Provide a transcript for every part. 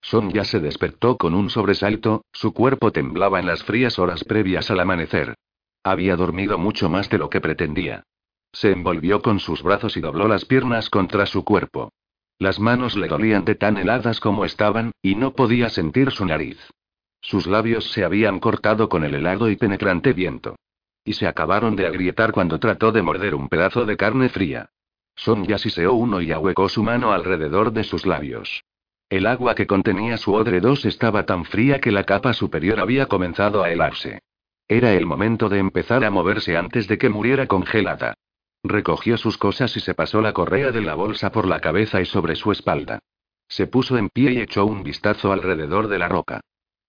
Son ya se despertó con un sobresalto, su cuerpo temblaba en las frías horas previas al amanecer. Había dormido mucho más de lo que pretendía. Se envolvió con sus brazos y dobló las piernas contra su cuerpo. Las manos le dolían de tan heladas como estaban, y no podía sentir su nariz. Sus labios se habían cortado con el helado y penetrante viento y se acabaron de agrietar cuando trató de morder un pedazo de carne fría. Son ya siseó uno y ahuecó su mano alrededor de sus labios. El agua que contenía su odre 2 estaba tan fría que la capa superior había comenzado a helarse. Era el momento de empezar a moverse antes de que muriera congelada. Recogió sus cosas y se pasó la correa de la bolsa por la cabeza y sobre su espalda. Se puso en pie y echó un vistazo alrededor de la roca.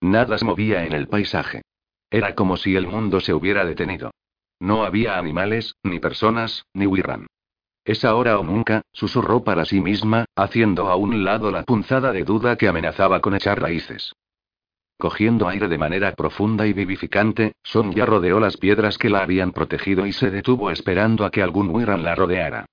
Nada se movía en el paisaje. Era como si el mundo se hubiera detenido. No había animales, ni personas, ni Wirran. Es ahora o nunca, susurró para sí misma, haciendo a un lado la punzada de duda que amenazaba con echar raíces. Cogiendo aire de manera profunda y vivificante, Sonja rodeó las piedras que la habían protegido y se detuvo esperando a que algún Wirran la rodeara.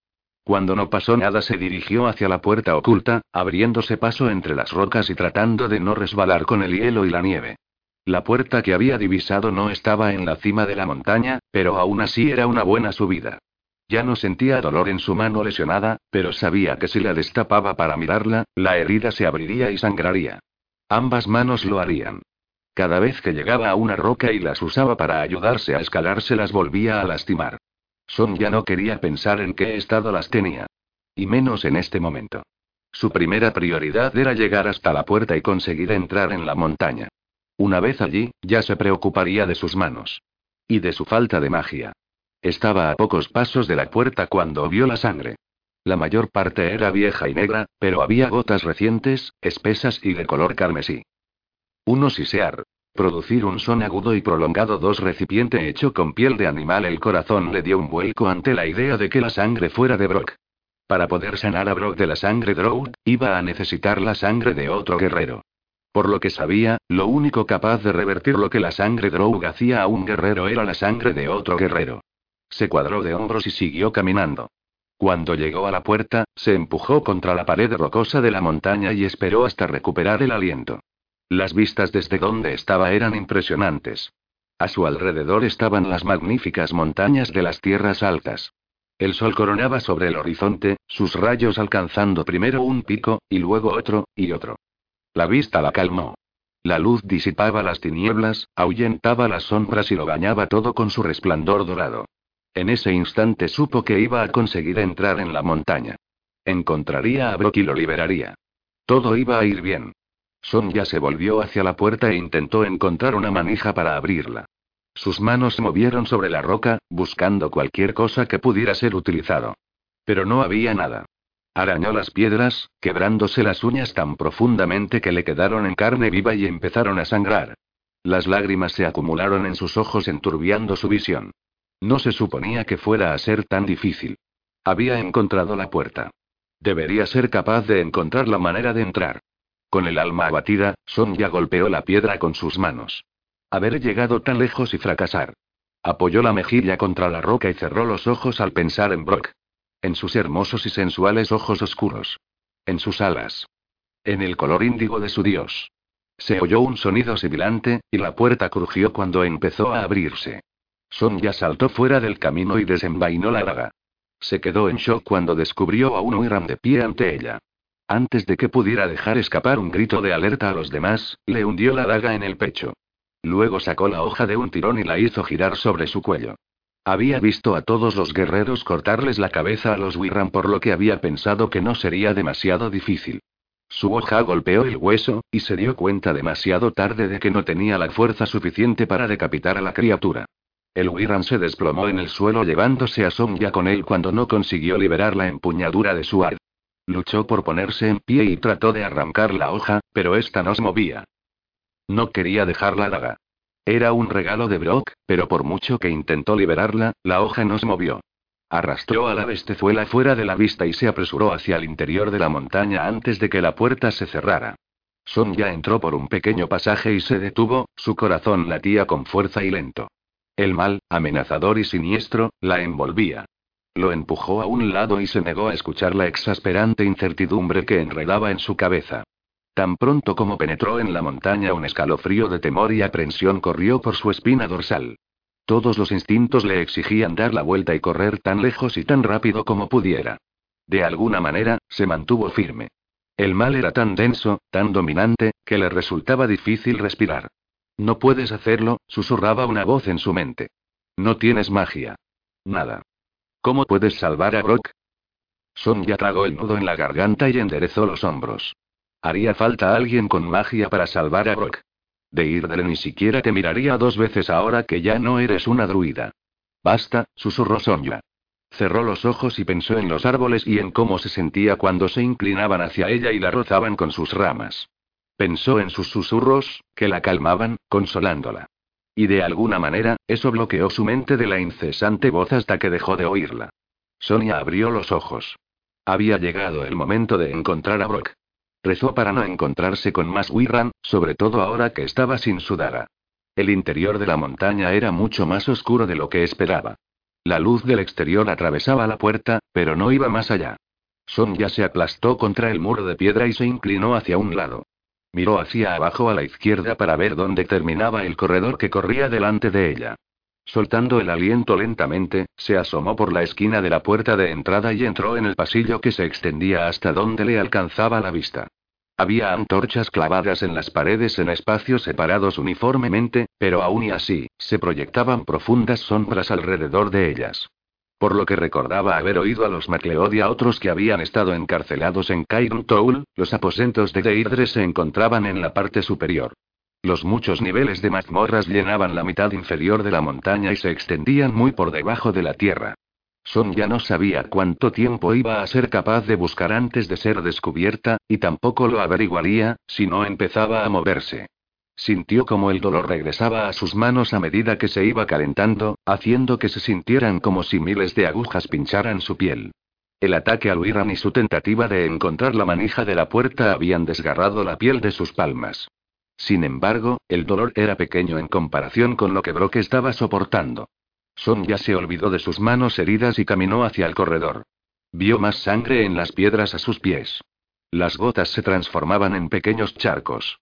Cuando no pasó nada se dirigió hacia la puerta oculta, abriéndose paso entre las rocas y tratando de no resbalar con el hielo y la nieve. La puerta que había divisado no estaba en la cima de la montaña, pero aún así era una buena subida. Ya no sentía dolor en su mano lesionada, pero sabía que si la destapaba para mirarla, la herida se abriría y sangraría. Ambas manos lo harían. Cada vez que llegaba a una roca y las usaba para ayudarse a escalar se las volvía a lastimar. Son ya no quería pensar en qué estado las tenía. Y menos en este momento. Su primera prioridad era llegar hasta la puerta y conseguir entrar en la montaña. Una vez allí, ya se preocuparía de sus manos. Y de su falta de magia. Estaba a pocos pasos de la puerta cuando vio la sangre. La mayor parte era vieja y negra, pero había gotas recientes, espesas y de color carmesí. Uno sisear. Producir un son agudo y prolongado. Dos recipiente hecho con piel de animal. El corazón le dio un vuelco ante la idea de que la sangre fuera de Brock. Para poder sanar a Brock de la sangre Drow, iba a necesitar la sangre de otro guerrero. Por lo que sabía, lo único capaz de revertir lo que la sangre Drow hacía a un guerrero era la sangre de otro guerrero. Se cuadró de hombros y siguió caminando. Cuando llegó a la puerta, se empujó contra la pared rocosa de la montaña y esperó hasta recuperar el aliento. Las vistas desde donde estaba eran impresionantes. A su alrededor estaban las magníficas montañas de las tierras altas. El sol coronaba sobre el horizonte, sus rayos alcanzando primero un pico, y luego otro, y otro. La vista la calmó. La luz disipaba las tinieblas, ahuyentaba las sombras y lo bañaba todo con su resplandor dorado. En ese instante supo que iba a conseguir entrar en la montaña. Encontraría a Brock y lo liberaría. Todo iba a ir bien. Son ya se volvió hacia la puerta e intentó encontrar una manija para abrirla. Sus manos se movieron sobre la roca, buscando cualquier cosa que pudiera ser utilizado. Pero no había nada. Arañó las piedras, quebrándose las uñas tan profundamente que le quedaron en carne viva y empezaron a sangrar. Las lágrimas se acumularon en sus ojos enturbiando su visión. No se suponía que fuera a ser tan difícil. Había encontrado la puerta. Debería ser capaz de encontrar la manera de entrar. Con el alma abatida, Sonja golpeó la piedra con sus manos. Haber llegado tan lejos y fracasar. Apoyó la mejilla contra la roca y cerró los ojos al pensar en Brock. En sus hermosos y sensuales ojos oscuros. En sus alas. En el color índigo de su dios. Se oyó un sonido sibilante, y la puerta crujió cuando empezó a abrirse. Sonja saltó fuera del camino y desenvainó la daga. Se quedó en shock cuando descubrió a un Uiram de pie ante ella. Antes de que pudiera dejar escapar un grito de alerta a los demás, le hundió la daga en el pecho. Luego sacó la hoja de un tirón y la hizo girar sobre su cuello. Había visto a todos los guerreros cortarles la cabeza a los Wirran por lo que había pensado que no sería demasiado difícil. Su hoja golpeó el hueso, y se dio cuenta demasiado tarde de que no tenía la fuerza suficiente para decapitar a la criatura. El Wirran se desplomó en el suelo llevándose a Sonja con él cuando no consiguió liberar la empuñadura de su ar. Luchó por ponerse en pie y trató de arrancar la hoja, pero esta no se movía. No quería dejar la daga. Era un regalo de Brock, pero por mucho que intentó liberarla, la hoja no se movió. Arrastró a la bestezuela fuera de la vista y se apresuró hacia el interior de la montaña antes de que la puerta se cerrara. Sonia entró por un pequeño pasaje y se detuvo, su corazón latía con fuerza y lento. El mal, amenazador y siniestro, la envolvía. Lo empujó a un lado y se negó a escuchar la exasperante incertidumbre que enredaba en su cabeza. Tan pronto como penetró en la montaña un escalofrío de temor y aprensión corrió por su espina dorsal. Todos los instintos le exigían dar la vuelta y correr tan lejos y tan rápido como pudiera. De alguna manera, se mantuvo firme. El mal era tan denso, tan dominante, que le resultaba difícil respirar. No puedes hacerlo, susurraba una voz en su mente. No tienes magia. Nada. ¿Cómo puedes salvar a Brock? Sonia tragó el nudo en la garganta y enderezó los hombros. Haría falta alguien con magia para salvar a Brock. Deirdre ni siquiera te miraría dos veces ahora que ya no eres una druida. Basta, susurró Sonia. Cerró los ojos y pensó en los árboles y en cómo se sentía cuando se inclinaban hacia ella y la rozaban con sus ramas. Pensó en sus susurros, que la calmaban, consolándola. Y de alguna manera, eso bloqueó su mente de la incesante voz hasta que dejó de oírla. Sonia abrió los ojos. Había llegado el momento de encontrar a Brock. Rezó para no encontrarse con más Wirran, sobre todo ahora que estaba sin Sudara. El interior de la montaña era mucho más oscuro de lo que esperaba. La luz del exterior atravesaba la puerta, pero no iba más allá. Sonia se aplastó contra el muro de piedra y se inclinó hacia un lado. Miró hacia abajo a la izquierda para ver dónde terminaba el corredor que corría delante de ella. Soltando el aliento lentamente, se asomó por la esquina de la puerta de entrada y entró en el pasillo que se extendía hasta donde le alcanzaba la vista. Había antorchas clavadas en las paredes en espacios separados uniformemente, pero aún y así, se proyectaban profundas sombras alrededor de ellas. Por lo que recordaba haber oído a los MacLeod y a otros que habían estado encarcelados en Cairn Toul, los aposentos de Deirdre se encontraban en la parte superior. Los muchos niveles de mazmorras llenaban la mitad inferior de la montaña y se extendían muy por debajo de la tierra. Son ya no sabía cuánto tiempo iba a ser capaz de buscar antes de ser descubierta, y tampoco lo averiguaría, si no empezaba a moverse. Sintió como el dolor regresaba a sus manos a medida que se iba calentando, haciendo que se sintieran como si miles de agujas pincharan su piel. El ataque al Wiran y su tentativa de encontrar la manija de la puerta habían desgarrado la piel de sus palmas. Sin embargo, el dolor era pequeño en comparación con lo que Brock estaba soportando. Sonia se olvidó de sus manos heridas y caminó hacia el corredor. Vio más sangre en las piedras a sus pies. Las gotas se transformaban en pequeños charcos.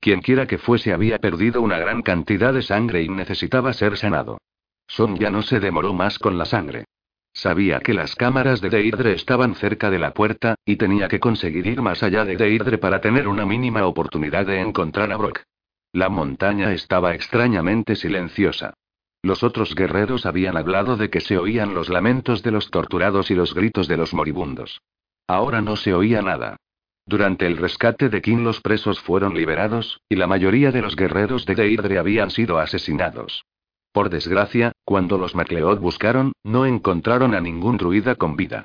Quienquiera que fuese había perdido una gran cantidad de sangre y necesitaba ser sanado. Sonia no se demoró más con la sangre. Sabía que las cámaras de Deirdre estaban cerca de la puerta, y tenía que conseguir ir más allá de Deirdre para tener una mínima oportunidad de encontrar a Brock. La montaña estaba extrañamente silenciosa. Los otros guerreros habían hablado de que se oían los lamentos de los torturados y los gritos de los moribundos. Ahora no se oía nada. Durante el rescate de King los presos fueron liberados, y la mayoría de los guerreros de Deirdre habían sido asesinados. Por desgracia, cuando los MacLeod buscaron, no encontraron a ningún druida con vida.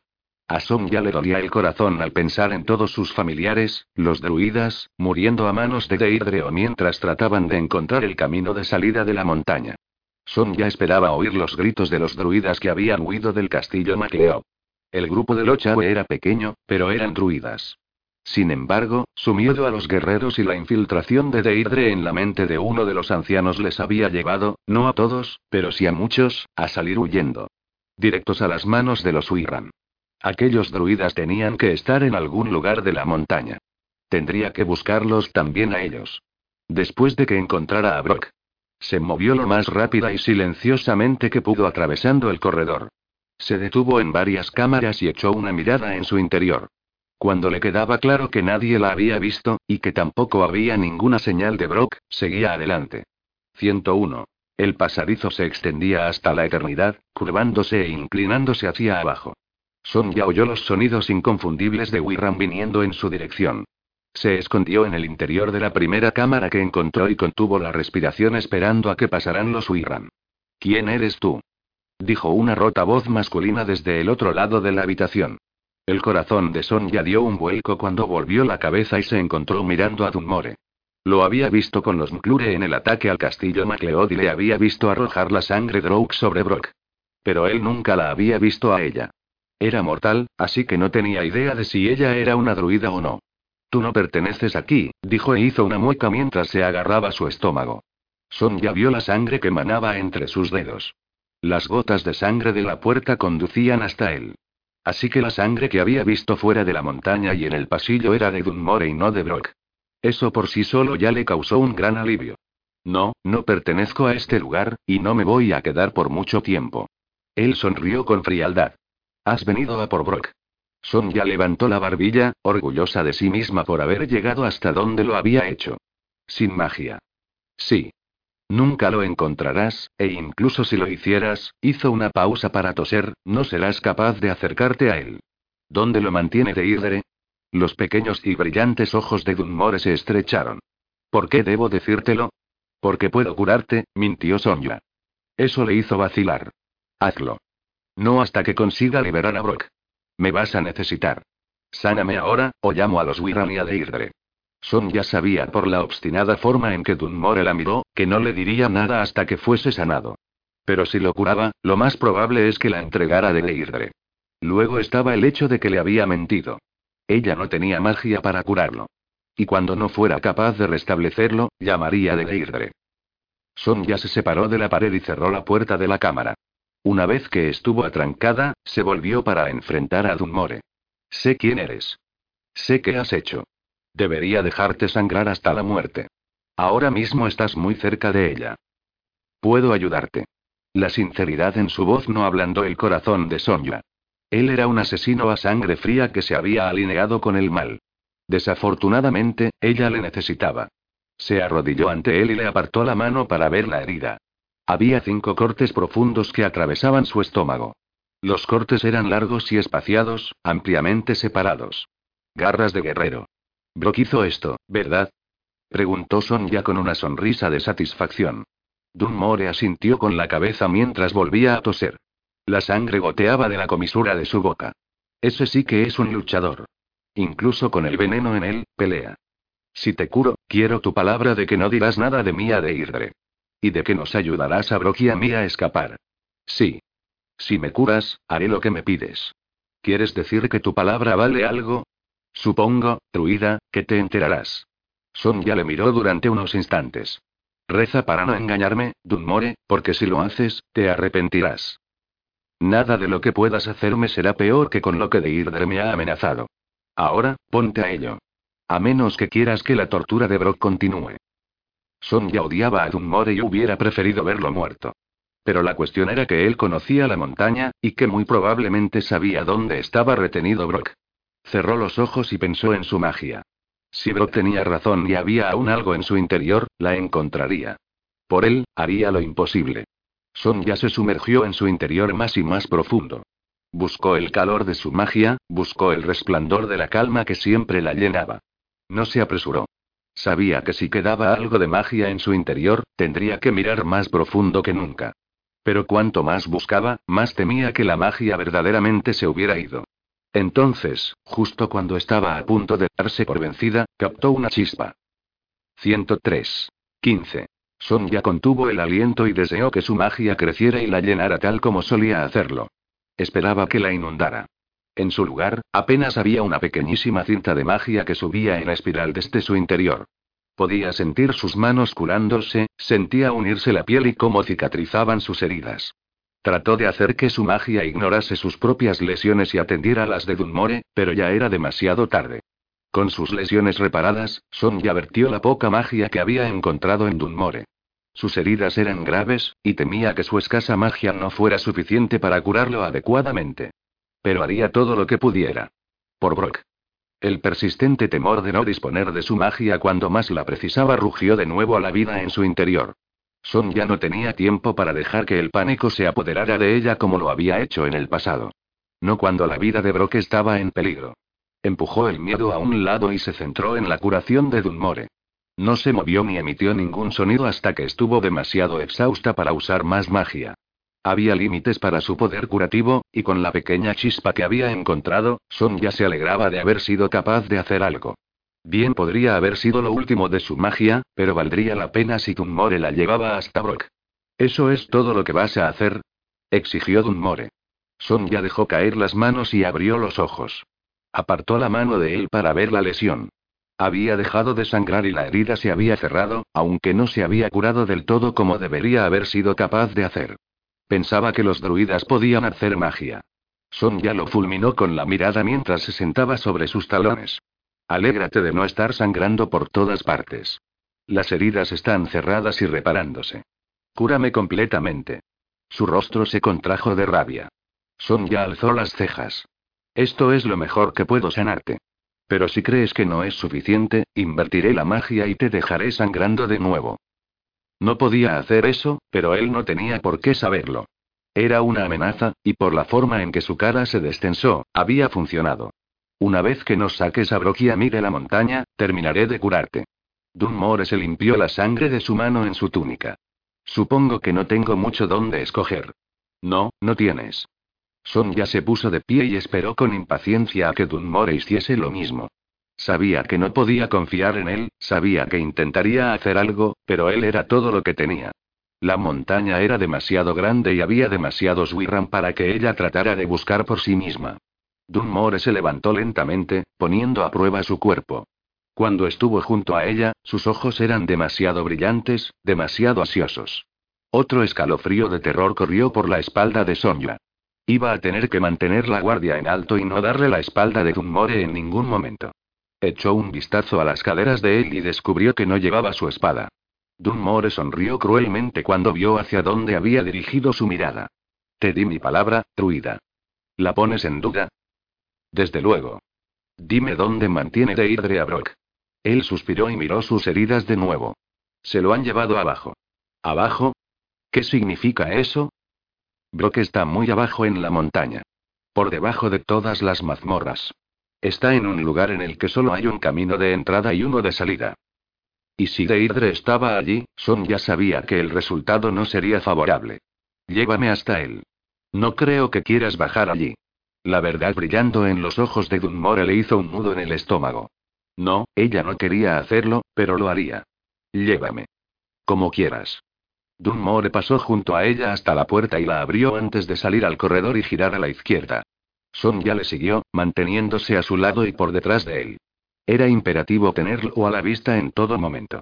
A Som ya le dolía el corazón al pensar en todos sus familiares, los druidas, muriendo a manos de Deirdre o mientras trataban de encontrar el camino de salida de la montaña. Son ya esperaba oír los gritos de los druidas que habían huido del castillo Macleo. El grupo de Lochawe era pequeño, pero eran druidas. Sin embargo, su miedo a los guerreros y la infiltración de Deirdre en la mente de uno de los ancianos les había llevado, no a todos, pero sí a muchos, a salir huyendo. Directos a las manos de los Uirran. Aquellos druidas tenían que estar en algún lugar de la montaña. Tendría que buscarlos también a ellos. Después de que encontrara a Brock, se movió lo más rápida y silenciosamente que pudo atravesando el corredor. Se detuvo en varias cámaras y echó una mirada en su interior. Cuando le quedaba claro que nadie la había visto, y que tampoco había ninguna señal de Brock, seguía adelante. 101. El pasadizo se extendía hasta la eternidad, curvándose e inclinándose hacia abajo. ya oyó los sonidos inconfundibles de Wirram viniendo en su dirección. Se escondió en el interior de la primera cámara que encontró y contuvo la respiración esperando a que pasaran los Wirran. ¿Quién eres tú? dijo una rota voz masculina desde el otro lado de la habitación. El corazón de Sonja dio un vuelco cuando volvió la cabeza y se encontró mirando a Dunmore. Lo había visto con los Mclure en el ataque al castillo MacLeod y le había visto arrojar la sangre Drouk sobre Brock. Pero él nunca la había visto a ella. Era mortal, así que no tenía idea de si ella era una druida o no. Tú no perteneces aquí, dijo e hizo una mueca mientras se agarraba su estómago. Sonja vio la sangre que manaba entre sus dedos. Las gotas de sangre de la puerta conducían hasta él. Así que la sangre que había visto fuera de la montaña y en el pasillo era de Dunmore y no de Brock. Eso por sí solo ya le causó un gran alivio. No, no pertenezco a este lugar, y no me voy a quedar por mucho tiempo. Él sonrió con frialdad. Has venido a por Brock. Sonja levantó la barbilla, orgullosa de sí misma por haber llegado hasta donde lo había hecho. Sin magia. Sí. Nunca lo encontrarás, e incluso si lo hicieras, hizo una pausa para toser, no serás capaz de acercarte a él. ¿Dónde lo mantiene Deirdre? Los pequeños y brillantes ojos de Dunmore se estrecharon. ¿Por qué debo decírtelo? Porque puedo curarte, mintió Sonja. Eso le hizo vacilar. Hazlo. No hasta que consiga liberar a Brock. Me vas a necesitar. Sáname ahora, o llamo a los Wirran y a Deirdre. Son ya sabía por la obstinada forma en que Dunmore la miró, que no le diría nada hasta que fuese sanado. Pero si lo curaba, lo más probable es que la entregara de Deirdre. Luego estaba el hecho de que le había mentido. Ella no tenía magia para curarlo. Y cuando no fuera capaz de restablecerlo, llamaría de Deirdre. Son ya se separó de la pared y cerró la puerta de la cámara. Una vez que estuvo atrancada, se volvió para enfrentar a Dunmore. Sé quién eres. Sé qué has hecho. Debería dejarte sangrar hasta la muerte. Ahora mismo estás muy cerca de ella. Puedo ayudarte. La sinceridad en su voz no ablandó el corazón de Sonja. Él era un asesino a sangre fría que se había alineado con el mal. Desafortunadamente, ella le necesitaba. Se arrodilló ante él y le apartó la mano para ver la herida. Había cinco cortes profundos que atravesaban su estómago. Los cortes eran largos y espaciados, ampliamente separados. Garras de guerrero. Brock hizo esto, ¿verdad? Preguntó Sonja con una sonrisa de satisfacción. Dunmore asintió con la cabeza mientras volvía a toser. La sangre goteaba de la comisura de su boca. Ese sí que es un luchador. Incluso con el veneno en él, pelea. Si te curo, quiero tu palabra de que no dirás nada de mí a Deirdre. Y de que nos ayudarás a Brock y a mí a escapar. Sí. Si me curas, haré lo que me pides. ¿Quieres decir que tu palabra vale algo? Supongo, truida, que te enterarás. Sonja le miró durante unos instantes. Reza para no engañarme, Dunmore, porque si lo haces, te arrepentirás. Nada de lo que puedas hacerme será peor que con lo que Deirdre me ha amenazado. Ahora, ponte a ello. A menos que quieras que la tortura de Brock continúe. Sonja odiaba a Dunmore y hubiera preferido verlo muerto. Pero la cuestión era que él conocía la montaña, y que muy probablemente sabía dónde estaba retenido Brock. Cerró los ojos y pensó en su magia. Si Brock tenía razón y había aún algo en su interior, la encontraría. Por él, haría lo imposible. Sonja se sumergió en su interior más y más profundo. Buscó el calor de su magia, buscó el resplandor de la calma que siempre la llenaba. No se apresuró. Sabía que si quedaba algo de magia en su interior, tendría que mirar más profundo que nunca. Pero cuanto más buscaba, más temía que la magia verdaderamente se hubiera ido. Entonces, justo cuando estaba a punto de darse por vencida, captó una chispa. 103. 15. Sonja contuvo el aliento y deseó que su magia creciera y la llenara tal como solía hacerlo. Esperaba que la inundara. En su lugar, apenas había una pequeñísima cinta de magia que subía en espiral desde su interior. Podía sentir sus manos curándose, sentía unirse la piel y cómo cicatrizaban sus heridas. Trató de hacer que su magia ignorase sus propias lesiones y atendiera las de Dunmore, pero ya era demasiado tarde. Con sus lesiones reparadas, Sonja vertió la poca magia que había encontrado en Dunmore. Sus heridas eran graves, y temía que su escasa magia no fuera suficiente para curarlo adecuadamente. Pero haría todo lo que pudiera. Por Brock. El persistente temor de no disponer de su magia cuando más la precisaba rugió de nuevo a la vida en su interior. Son ya no tenía tiempo para dejar que el pánico se apoderara de ella como lo había hecho en el pasado. No cuando la vida de Brock estaba en peligro. Empujó el miedo a un lado y se centró en la curación de Dunmore. No se movió ni emitió ningún sonido hasta que estuvo demasiado exhausta para usar más magia. Había límites para su poder curativo, y con la pequeña chispa que había encontrado, Son ya se alegraba de haber sido capaz de hacer algo. Bien podría haber sido lo último de su magia, pero valdría la pena si Dunmore la llevaba hasta Brock. ¿Eso es todo lo que vas a hacer? exigió Dunmore. Son ya dejó caer las manos y abrió los ojos. Apartó la mano de él para ver la lesión. Había dejado de sangrar y la herida se había cerrado, aunque no se había curado del todo como debería haber sido capaz de hacer. Pensaba que los druidas podían hacer magia. Son ya lo fulminó con la mirada mientras se sentaba sobre sus talones. Alégrate de no estar sangrando por todas partes. Las heridas están cerradas y reparándose. Cúrame completamente. Su rostro se contrajo de rabia. Son ya alzó las cejas. Esto es lo mejor que puedo sanarte. Pero si crees que no es suficiente, invertiré la magia y te dejaré sangrando de nuevo. No podía hacer eso, pero él no tenía por qué saberlo. Era una amenaza, y por la forma en que su cara se destensó, había funcionado. Una vez que nos saques a Brock y a mí de la montaña, terminaré de curarte. Dunmore se limpió la sangre de su mano en su túnica. Supongo que no tengo mucho donde escoger. No, no tienes. Son ya se puso de pie y esperó con impaciencia a que Dunmore hiciese lo mismo. Sabía que no podía confiar en él, sabía que intentaría hacer algo, pero él era todo lo que tenía. La montaña era demasiado grande y había demasiados Wirram para que ella tratara de buscar por sí misma. Dunmore se levantó lentamente, poniendo a prueba su cuerpo. Cuando estuvo junto a ella, sus ojos eran demasiado brillantes, demasiado ansiosos. Otro escalofrío de terror corrió por la espalda de Sonia. Iba a tener que mantener la guardia en alto y no darle la espalda de Dunmore en ningún momento. Echó un vistazo a las caderas de él y descubrió que no llevaba su espada. Dunmore sonrió cruelmente cuando vio hacia dónde había dirigido su mirada. Te di mi palabra, truida. ¿La pones en duda? Desde luego. Dime dónde mantiene Deirdre a Brock. Él suspiró y miró sus heridas de nuevo. Se lo han llevado abajo. ¿Abajo? ¿Qué significa eso? Brock está muy abajo en la montaña. Por debajo de todas las mazmorras. Está en un lugar en el que solo hay un camino de entrada y uno de salida. Y si Deirdre estaba allí, Son ya sabía que el resultado no sería favorable. Llévame hasta él. No creo que quieras bajar allí. La verdad brillando en los ojos de Dunmore le hizo un nudo en el estómago. No, ella no quería hacerlo, pero lo haría. Llévame. Como quieras. Dunmore pasó junto a ella hasta la puerta y la abrió antes de salir al corredor y girar a la izquierda. Son ya le siguió, manteniéndose a su lado y por detrás de él. Era imperativo tenerlo a la vista en todo momento.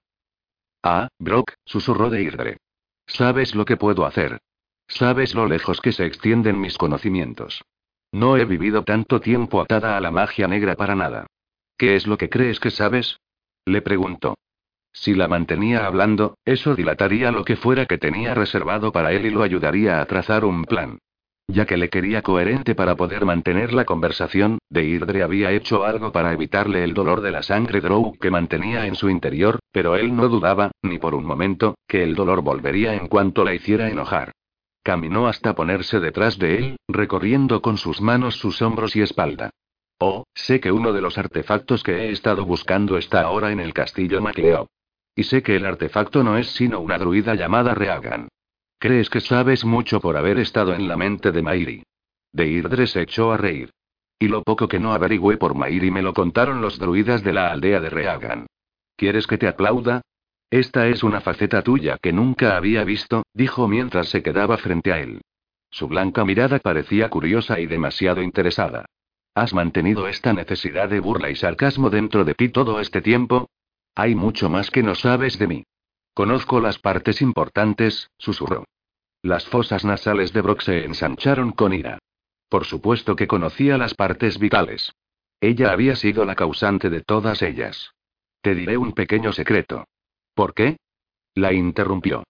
Ah, Brock, susurró de Irdre. Sabes lo que puedo hacer. Sabes lo lejos que se extienden mis conocimientos. No he vivido tanto tiempo atada a la magia negra para nada. ¿Qué es lo que crees que sabes? Le preguntó. Si la mantenía hablando, eso dilataría lo que fuera que tenía reservado para él y lo ayudaría a trazar un plan. Ya que le quería coherente para poder mantener la conversación, Deirdre había hecho algo para evitarle el dolor de la sangre Drow que mantenía en su interior, pero él no dudaba, ni por un momento, que el dolor volvería en cuanto la hiciera enojar. Caminó hasta ponerse detrás de él, recorriendo con sus manos sus hombros y espalda. Oh, sé que uno de los artefactos que he estado buscando está ahora en el castillo MacLeod. Y sé que el artefacto no es sino una druida llamada Reagan. Crees que sabes mucho por haber estado en la mente de Mairi. Deirdre se echó a reír. Y lo poco que no averigüé por Mairi me lo contaron los druidas de la aldea de Reagan. ¿Quieres que te aplauda? Esta es una faceta tuya que nunca había visto, dijo mientras se quedaba frente a él. Su blanca mirada parecía curiosa y demasiado interesada. ¿Has mantenido esta necesidad de burla y sarcasmo dentro de ti todo este tiempo? Hay mucho más que no sabes de mí. Conozco las partes importantes, susurró. Las fosas nasales de Brock se ensancharon con ira. Por supuesto que conocía las partes vitales. Ella había sido la causante de todas ellas. Te diré un pequeño secreto. ¿Por qué? La interrumpió.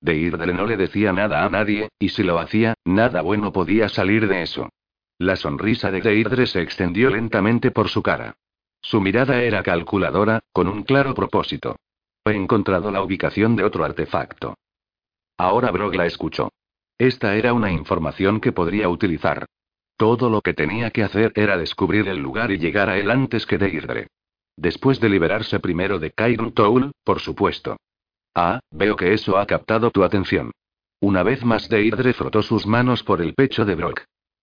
Deirdre no le decía nada a nadie, y si lo hacía, nada bueno podía salir de eso. La sonrisa de Deirdre se extendió lentamente por su cara. Su mirada era calculadora, con un claro propósito. He encontrado la ubicación de otro artefacto. Ahora Brog la escuchó. Esta era una información que podría utilizar. Todo lo que tenía que hacer era descubrir el lugar y llegar a él antes que Deirdre. Después de liberarse primero de Kairon Toul, por supuesto. Ah, veo que eso ha captado tu atención. Una vez más Deirdre frotó sus manos por el pecho de Brock.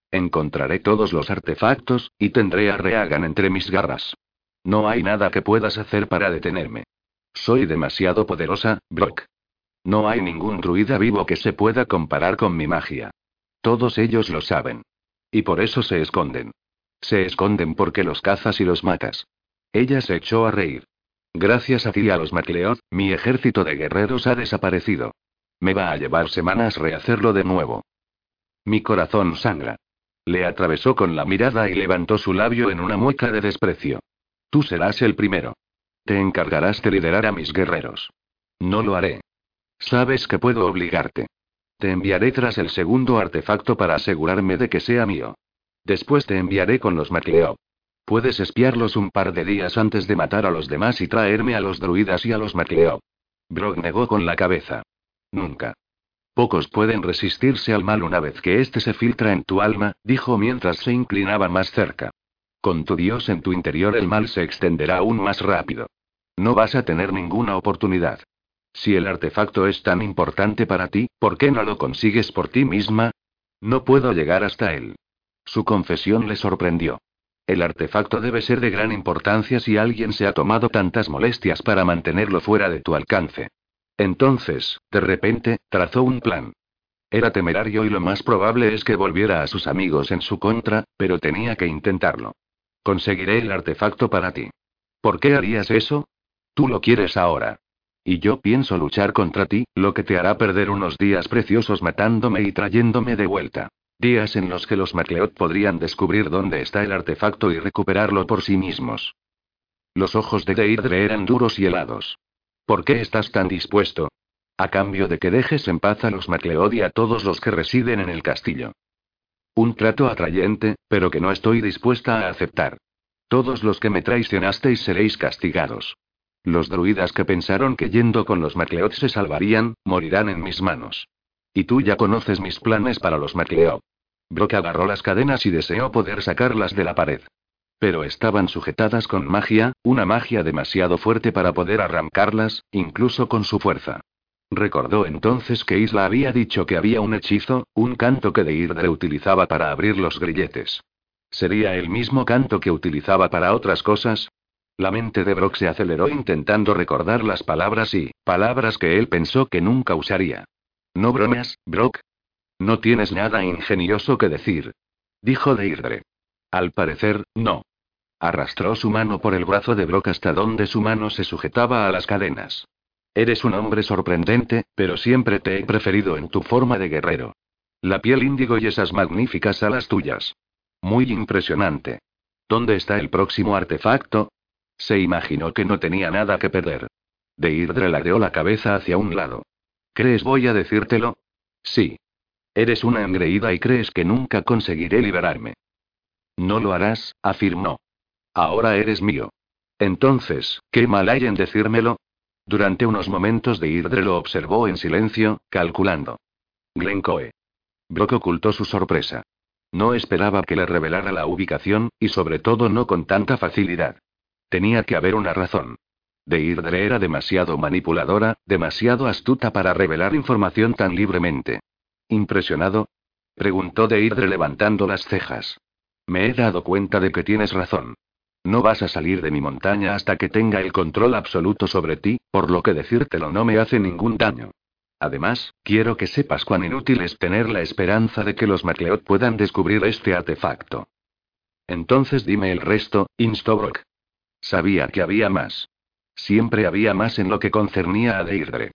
Encontraré todos los artefactos, y tendré a Reagan entre mis garras. No hay nada que puedas hacer para detenerme. Soy demasiado poderosa, Brock. No hay ningún druida vivo que se pueda comparar con mi magia. Todos ellos lo saben. Y por eso se esconden. Se esconden porque los cazas y los matas. Ella se echó a reír. Gracias a ti y a los MacLeod, mi ejército de guerreros ha desaparecido. Me va a llevar semanas rehacerlo de nuevo. Mi corazón sangra. Le atravesó con la mirada y levantó su labio en una mueca de desprecio. Tú serás el primero. Te encargarás de liderar a mis guerreros. No lo haré. Sabes que puedo obligarte. Te enviaré tras el segundo artefacto para asegurarme de que sea mío. Después te enviaré con los MacLeod. Puedes espiarlos un par de días antes de matar a los demás y traerme a los druidas y a los MacLeod. Brock negó con la cabeza. Nunca. Pocos pueden resistirse al mal una vez que éste se filtra en tu alma, dijo mientras se inclinaba más cerca. Con tu Dios en tu interior el mal se extenderá aún más rápido. No vas a tener ninguna oportunidad. Si el artefacto es tan importante para ti, ¿por qué no lo consigues por ti misma? No puedo llegar hasta él. Su confesión le sorprendió. El artefacto debe ser de gran importancia si alguien se ha tomado tantas molestias para mantenerlo fuera de tu alcance. Entonces, de repente, trazó un plan. Era temerario y lo más probable es que volviera a sus amigos en su contra, pero tenía que intentarlo. Conseguiré el artefacto para ti. ¿Por qué harías eso? Tú lo quieres ahora. Y yo pienso luchar contra ti, lo que te hará perder unos días preciosos matándome y trayéndome de vuelta. Días en los que los MacLeod podrían descubrir dónde está el artefacto y recuperarlo por sí mismos. Los ojos de Deirdre eran duros y helados. ¿Por qué estás tan dispuesto? A cambio de que dejes en paz a los MacLeod y a todos los que residen en el castillo. Un trato atrayente, pero que no estoy dispuesta a aceptar. Todos los que me traicionasteis seréis castigados. Los druidas que pensaron que yendo con los MacLeod se salvarían, morirán en mis manos. Y tú ya conoces mis planes para los MacLeod. Brock agarró las cadenas y deseó poder sacarlas de la pared. Pero estaban sujetadas con magia, una magia demasiado fuerte para poder arrancarlas, incluso con su fuerza. Recordó entonces que Isla había dicho que había un hechizo, un canto que Deirdre utilizaba para abrir los grilletes. ¿Sería el mismo canto que utilizaba para otras cosas? La mente de Brock se aceleró intentando recordar las palabras y, palabras que él pensó que nunca usaría. No bromeas, Brock. No tienes nada ingenioso que decir. Dijo Deirdre. Al parecer, no. Arrastró su mano por el brazo de Brock hasta donde su mano se sujetaba a las cadenas. Eres un hombre sorprendente, pero siempre te he preferido en tu forma de guerrero. La piel índigo y esas magníficas alas tuyas. Muy impresionante. ¿Dónde está el próximo artefacto? Se imaginó que no tenía nada que perder. Deirdre ladeó la cabeza hacia un lado. ¿Crees voy a decírtelo? Sí. Eres una engreída y crees que nunca conseguiré liberarme. No lo harás, afirmó. Ahora eres mío. Entonces, ¿qué mal hay en decírmelo? Durante unos momentos Deirdre lo observó en silencio, calculando. Glencoe. Brock ocultó su sorpresa. No esperaba que le revelara la ubicación, y sobre todo no con tanta facilidad. Tenía que haber una razón. Deirdre era demasiado manipuladora, demasiado astuta para revelar información tan libremente. ¿Impresionado? Preguntó Deirdre levantando las cejas. Me he dado cuenta de que tienes razón. No vas a salir de mi montaña hasta que tenga el control absoluto sobre ti, por lo que decírtelo no me hace ningún daño. Además, quiero que sepas cuán inútil es tener la esperanza de que los MacLeod puedan descubrir este artefacto. Entonces dime el resto, Instobrock. Sabía que había más. Siempre había más en lo que concernía a Deirdre.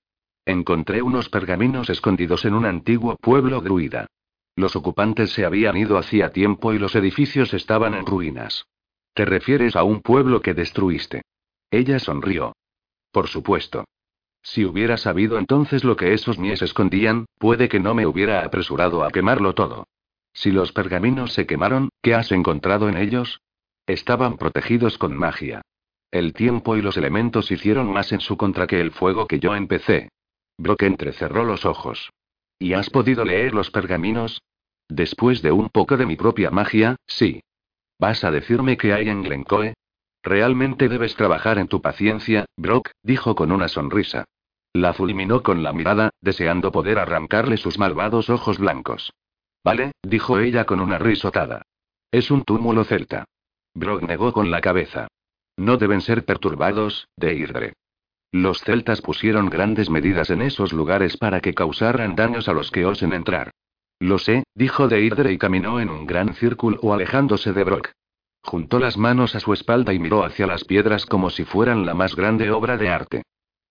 Encontré unos pergaminos escondidos en un antiguo pueblo druida. Los ocupantes se habían ido hacía tiempo y los edificios estaban en ruinas. ¿Te refieres a un pueblo que destruiste? Ella sonrió. Por supuesto. Si hubiera sabido entonces lo que esos mies escondían, puede que no me hubiera apresurado a quemarlo todo. Si los pergaminos se quemaron, ¿qué has encontrado en ellos? Estaban protegidos con magia. El tiempo y los elementos hicieron más en su contra que el fuego que yo empecé. Brock entrecerró los ojos. ¿Y has podido leer los pergaminos? Después de un poco de mi propia magia, sí. ¿Vas a decirme qué hay en Glencoe? Realmente debes trabajar en tu paciencia, Brock, dijo con una sonrisa. La fulminó con la mirada, deseando poder arrancarle sus malvados ojos blancos. Vale, dijo ella con una risotada. Es un túmulo celta. Brock negó con la cabeza. No deben ser perturbados, Deirdre. Los celtas pusieron grandes medidas en esos lugares para que causaran daños a los que osen entrar. Lo sé, dijo Deirdre y caminó en un gran círculo alejándose de Brock. Juntó las manos a su espalda y miró hacia las piedras como si fueran la más grande obra de arte.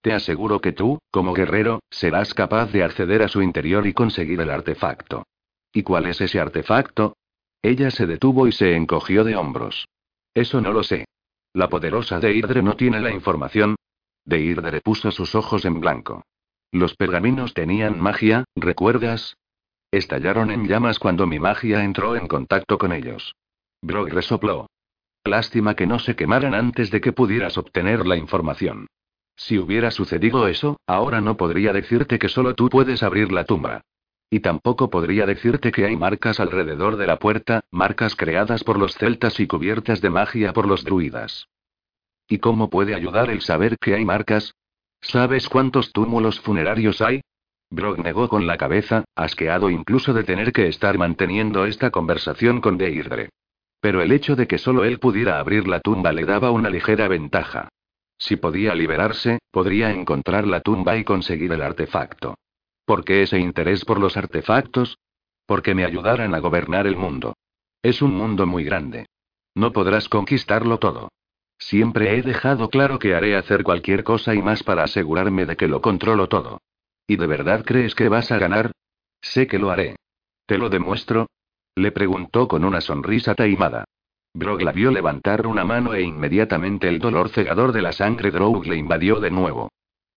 Te aseguro que tú, como guerrero, serás capaz de acceder a su interior y conseguir el artefacto. ¿Y cuál es ese artefacto? Ella se detuvo y se encogió de hombros. Eso no lo sé. La poderosa Deirdre no tiene la información. Deirdre puso sus ojos en blanco. Los pergaminos tenían magia, ¿recuerdas? Estallaron en llamas cuando mi magia entró en contacto con ellos. Brog resopló. Lástima que no se quemaran antes de que pudieras obtener la información. Si hubiera sucedido eso, ahora no podría decirte que solo tú puedes abrir la tumba. Y tampoco podría decirte que hay marcas alrededor de la puerta, marcas creadas por los celtas y cubiertas de magia por los druidas. ¿Y cómo puede ayudar el saber que hay marcas? ¿Sabes cuántos túmulos funerarios hay? Brog negó con la cabeza, asqueado incluso de tener que estar manteniendo esta conversación con Deirdre. Pero el hecho de que solo él pudiera abrir la tumba le daba una ligera ventaja. Si podía liberarse, podría encontrar la tumba y conseguir el artefacto. ¿Por qué ese interés por los artefactos? Porque me ayudaran a gobernar el mundo. Es un mundo muy grande. No podrás conquistarlo todo. Siempre he dejado claro que haré hacer cualquier cosa y más para asegurarme de que lo controlo todo. ¿Y de verdad crees que vas a ganar? Sé que lo haré. ¿Te lo demuestro? Le preguntó con una sonrisa taimada. Brog la vio levantar una mano e inmediatamente el dolor cegador de la sangre Droug le invadió de nuevo.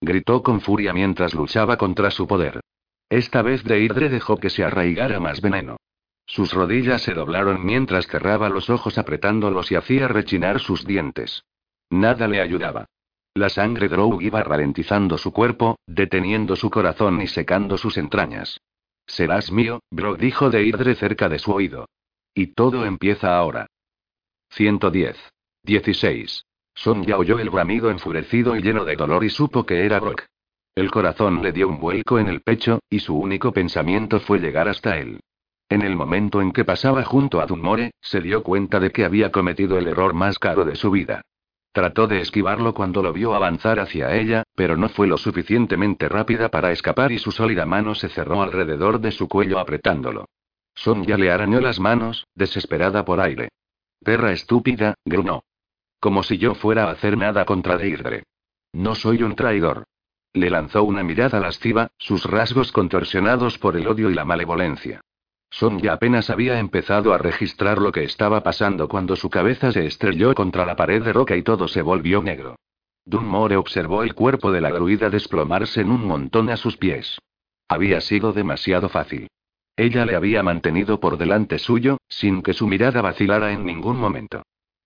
Gritó con furia mientras luchaba contra su poder. Esta vez Deirdre dejó que se arraigara más veneno. Sus rodillas se doblaron mientras cerraba los ojos apretándolos y hacía rechinar sus dientes. Nada le ayudaba. La sangre Drow iba ralentizando su cuerpo, deteniendo su corazón y secando sus entrañas. Serás mío, Brog dijo Deirdre cerca de su oído. Y todo empieza ahora. 110. 16. Son ya oyó el bramido enfurecido y lleno de dolor y supo que era Brock. El corazón le dio un vuelco en el pecho, y su único pensamiento fue llegar hasta él. En el momento en que pasaba junto a Dunmore, se dio cuenta de que había cometido el error más caro de su vida. Trató de esquivarlo cuando lo vio avanzar hacia ella, pero no fue lo suficientemente rápida para escapar y su sólida mano se cerró alrededor de su cuello apretándolo. Sonja le arañó las manos, desesperada por aire. Perra estúpida, grunó. Como si yo fuera a hacer nada contra Deirdre. No soy un traidor. Le lanzó una mirada lasciva, sus rasgos contorsionados por el odio y la malevolencia. Sonja apenas había empezado a registrar lo que estaba pasando cuando su cabeza se estrelló contra la pared de roca y todo se volvió negro. Dunmore observó el cuerpo de la druida desplomarse en un montón a sus pies. Había sido demasiado fácil. Ella le había mantenido por delante suyo, sin que su mirada vacilara en ningún momento.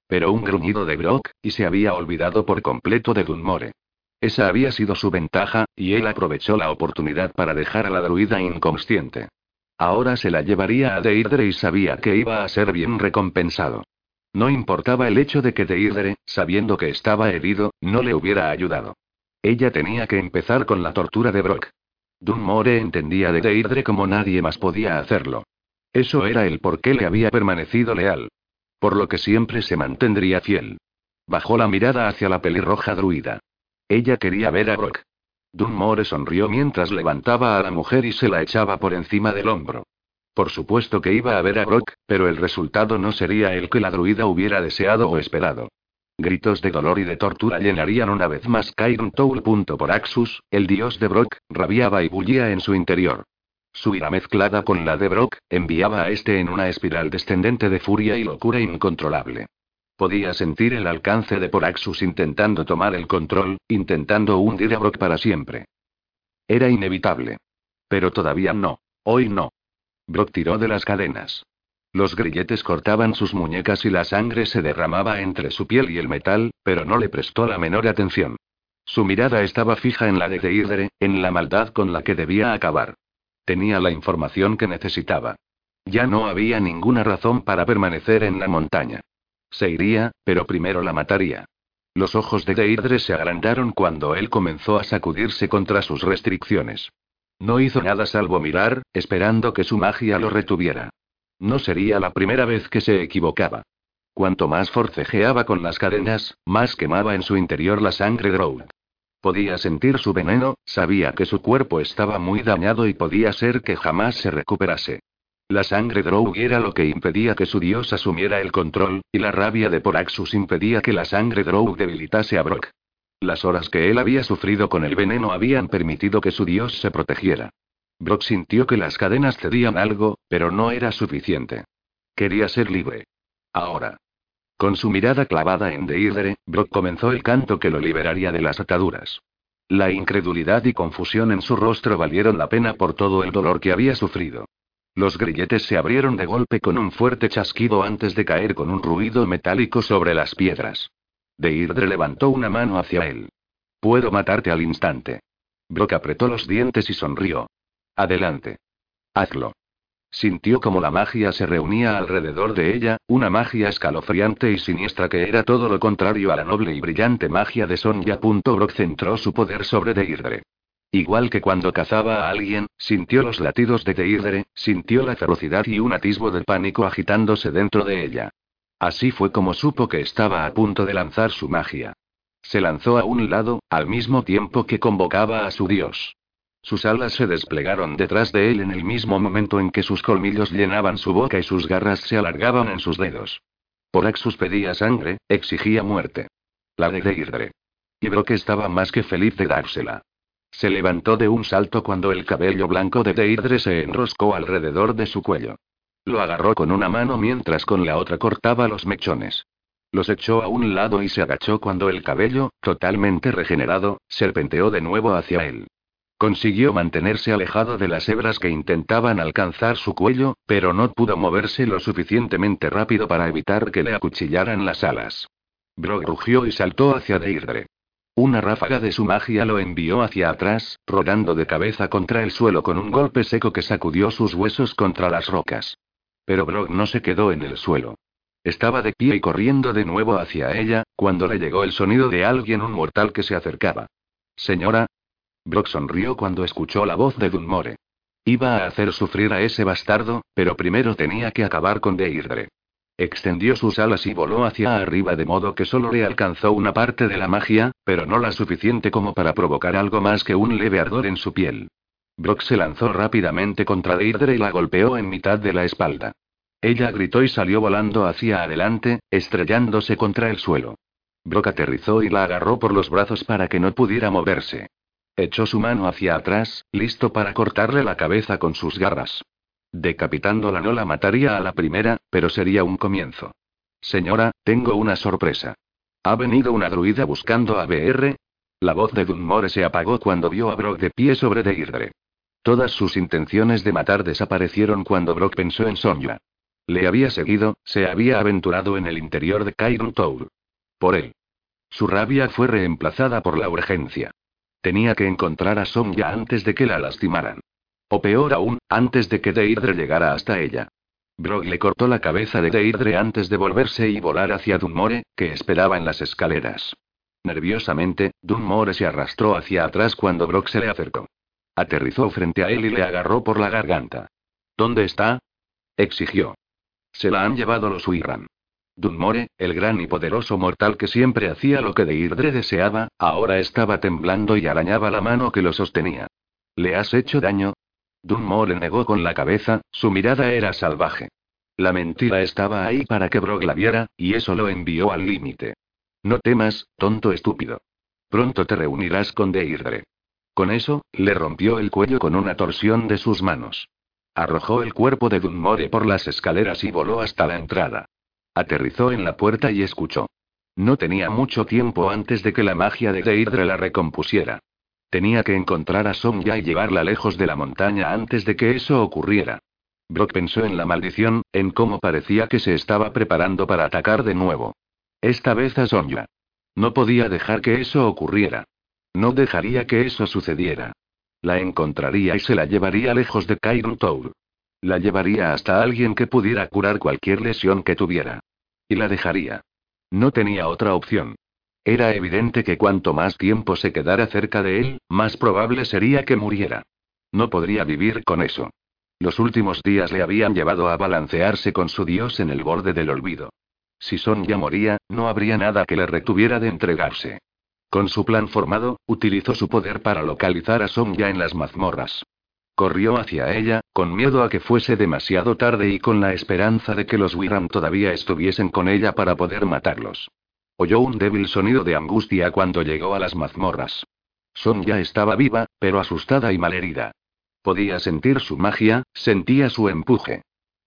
Pero un gruñido de Brock, y se había olvidado por completo de Dunmore. Esa había sido su ventaja, y él aprovechó la oportunidad para dejar a la druida inconsciente. Ahora se la llevaría a Deirdre y sabía que iba a ser bien recompensado. No importaba el hecho de que Deirdre, sabiendo que estaba herido, no le hubiera ayudado. Ella tenía que empezar con la tortura de Brock. Dunmore entendía de Deirdre como nadie más podía hacerlo. Eso era el por qué le había permanecido leal. Por lo que siempre se mantendría fiel. Bajó la mirada hacia la pelirroja druida. Ella quería ver a Brock. Dunmore sonrió mientras levantaba a la mujer y se la echaba por encima del hombro. Por supuesto que iba a ver a Brock, pero el resultado no sería el que la druida hubiera deseado o esperado. Gritos de dolor y de tortura llenarían una vez más Kairon Toul. Por Axus, el dios de Brock, rabiaba y bullía en su interior. Su ira mezclada con la de Brock, enviaba a este en una espiral descendente de furia y locura incontrolable. Podía sentir el alcance de Poraxus intentando tomar el control, intentando hundir a Brock para siempre. Era inevitable. Pero todavía no. Hoy no. Brock tiró de las cadenas. Los grilletes cortaban sus muñecas y la sangre se derramaba entre su piel y el metal, pero no le prestó la menor atención. Su mirada estaba fija en la de Deirdre, en la maldad con la que debía acabar. Tenía la información que necesitaba. Ya no había ninguna razón para permanecer en la montaña. Se iría, pero primero la mataría. Los ojos de Deirdre se agrandaron cuando él comenzó a sacudirse contra sus restricciones. No hizo nada salvo mirar, esperando que su magia lo retuviera. No sería la primera vez que se equivocaba. Cuanto más forcejeaba con las cadenas, más quemaba en su interior la sangre Drow. Podía sentir su veneno, sabía que su cuerpo estaba muy dañado y podía ser que jamás se recuperase. La sangre Drow era lo que impedía que su dios asumiera el control, y la rabia de Poraxus impedía que la sangre Drow debilitase a Brock. Las horas que él había sufrido con el veneno habían permitido que su dios se protegiera. Brock sintió que las cadenas cedían algo, pero no era suficiente. Quería ser libre. Ahora. Con su mirada clavada en Deirdre, Brock comenzó el canto que lo liberaría de las ataduras. La incredulidad y confusión en su rostro valieron la pena por todo el dolor que había sufrido. Los grilletes se abrieron de golpe con un fuerte chasquido antes de caer con un ruido metálico sobre las piedras. Deirdre levantó una mano hacia él. Puedo matarte al instante. Brock apretó los dientes y sonrió. Adelante. Hazlo. Sintió como la magia se reunía alrededor de ella, una magia escalofriante y siniestra que era todo lo contrario a la noble y brillante magia de Sonja. Brock centró su poder sobre Deirdre. Igual que cuando cazaba a alguien, sintió los latidos de Deirdre, sintió la ferocidad y un atisbo de pánico agitándose dentro de ella. Así fue como supo que estaba a punto de lanzar su magia. Se lanzó a un lado, al mismo tiempo que convocaba a su dios. Sus alas se desplegaron detrás de él en el mismo momento en que sus colmillos llenaban su boca y sus garras se alargaban en sus dedos. Poraxus pedía sangre, exigía muerte. La de Deirdre. Y Brock estaba más que feliz de dársela. Se levantó de un salto cuando el cabello blanco de Deirdre se enroscó alrededor de su cuello. Lo agarró con una mano mientras con la otra cortaba los mechones. Los echó a un lado y se agachó cuando el cabello, totalmente regenerado, serpenteó de nuevo hacia él. Consiguió mantenerse alejado de las hebras que intentaban alcanzar su cuello, pero no pudo moverse lo suficientemente rápido para evitar que le acuchillaran las alas. Brog rugió y saltó hacia Deirdre. Una ráfaga de su magia lo envió hacia atrás, rodando de cabeza contra el suelo con un golpe seco que sacudió sus huesos contra las rocas. Pero Brog no se quedó en el suelo. Estaba de pie y corriendo de nuevo hacia ella, cuando le llegó el sonido de alguien un mortal que se acercaba. Señora, Brock sonrió cuando escuchó la voz de Dunmore. Iba a hacer sufrir a ese bastardo, pero primero tenía que acabar con Deirdre. Extendió sus alas y voló hacia arriba de modo que solo le alcanzó una parte de la magia, pero no la suficiente como para provocar algo más que un leve ardor en su piel. Brock se lanzó rápidamente contra Deirdre y la golpeó en mitad de la espalda. Ella gritó y salió volando hacia adelante, estrellándose contra el suelo. Brock aterrizó y la agarró por los brazos para que no pudiera moverse. Echó su mano hacia atrás, listo para cortarle la cabeza con sus garras. Decapitándola no la mataría a la primera, pero sería un comienzo. Señora, tengo una sorpresa. ¿Ha venido una druida buscando a BR? La voz de Dunmore se apagó cuando vio a Brock de pie sobre Deirdre. Todas sus intenciones de matar desaparecieron cuando Brock pensó en Sonja. Le había seguido, se había aventurado en el interior de Kairon Tour. Por él. Su rabia fue reemplazada por la urgencia. Tenía que encontrar a Sonja antes de que la lastimaran. O peor aún, antes de que Deirdre llegara hasta ella. Brog le cortó la cabeza de Deirdre antes de volverse y volar hacia Dunmore, que esperaba en las escaleras. Nerviosamente, Dunmore se arrastró hacia atrás cuando Brock se le acercó. Aterrizó frente a él y le agarró por la garganta. ¿Dónde está? exigió. Se la han llevado los Uirran. Dunmore, el gran y poderoso mortal que siempre hacía lo que Deirdre deseaba, ahora estaba temblando y arañaba la mano que lo sostenía. ¿Le has hecho daño? Dunmore negó con la cabeza, su mirada era salvaje. La mentira estaba ahí para que Brog la viera, y eso lo envió al límite. No temas, tonto estúpido. Pronto te reunirás con Deirdre. Con eso, le rompió el cuello con una torsión de sus manos. Arrojó el cuerpo de Dunmore por las escaleras y voló hasta la entrada. Aterrizó en la puerta y escuchó. No tenía mucho tiempo antes de que la magia de Deirdre la recompusiera. Tenía que encontrar a Sonja y llevarla lejos de la montaña antes de que eso ocurriera. Brock pensó en la maldición, en cómo parecía que se estaba preparando para atacar de nuevo. Esta vez a Sonja. No podía dejar que eso ocurriera. No dejaría que eso sucediera. La encontraría y se la llevaría lejos de Kairon Tour. La llevaría hasta alguien que pudiera curar cualquier lesión que tuviera. Y la dejaría. No tenía otra opción. Era evidente que cuanto más tiempo se quedara cerca de él, más probable sería que muriera. No podría vivir con eso. Los últimos días le habían llevado a balancearse con su dios en el borde del olvido. Si Sonja moría, no habría nada que le retuviera de entregarse. Con su plan formado, utilizó su poder para localizar a Sonja en las mazmorras. Corrió hacia ella, con miedo a que fuese demasiado tarde y con la esperanza de que los Wiram todavía estuviesen con ella para poder matarlos. Oyó un débil sonido de angustia cuando llegó a las mazmorras. Sonja estaba viva, pero asustada y malherida. Podía sentir su magia, sentía su empuje.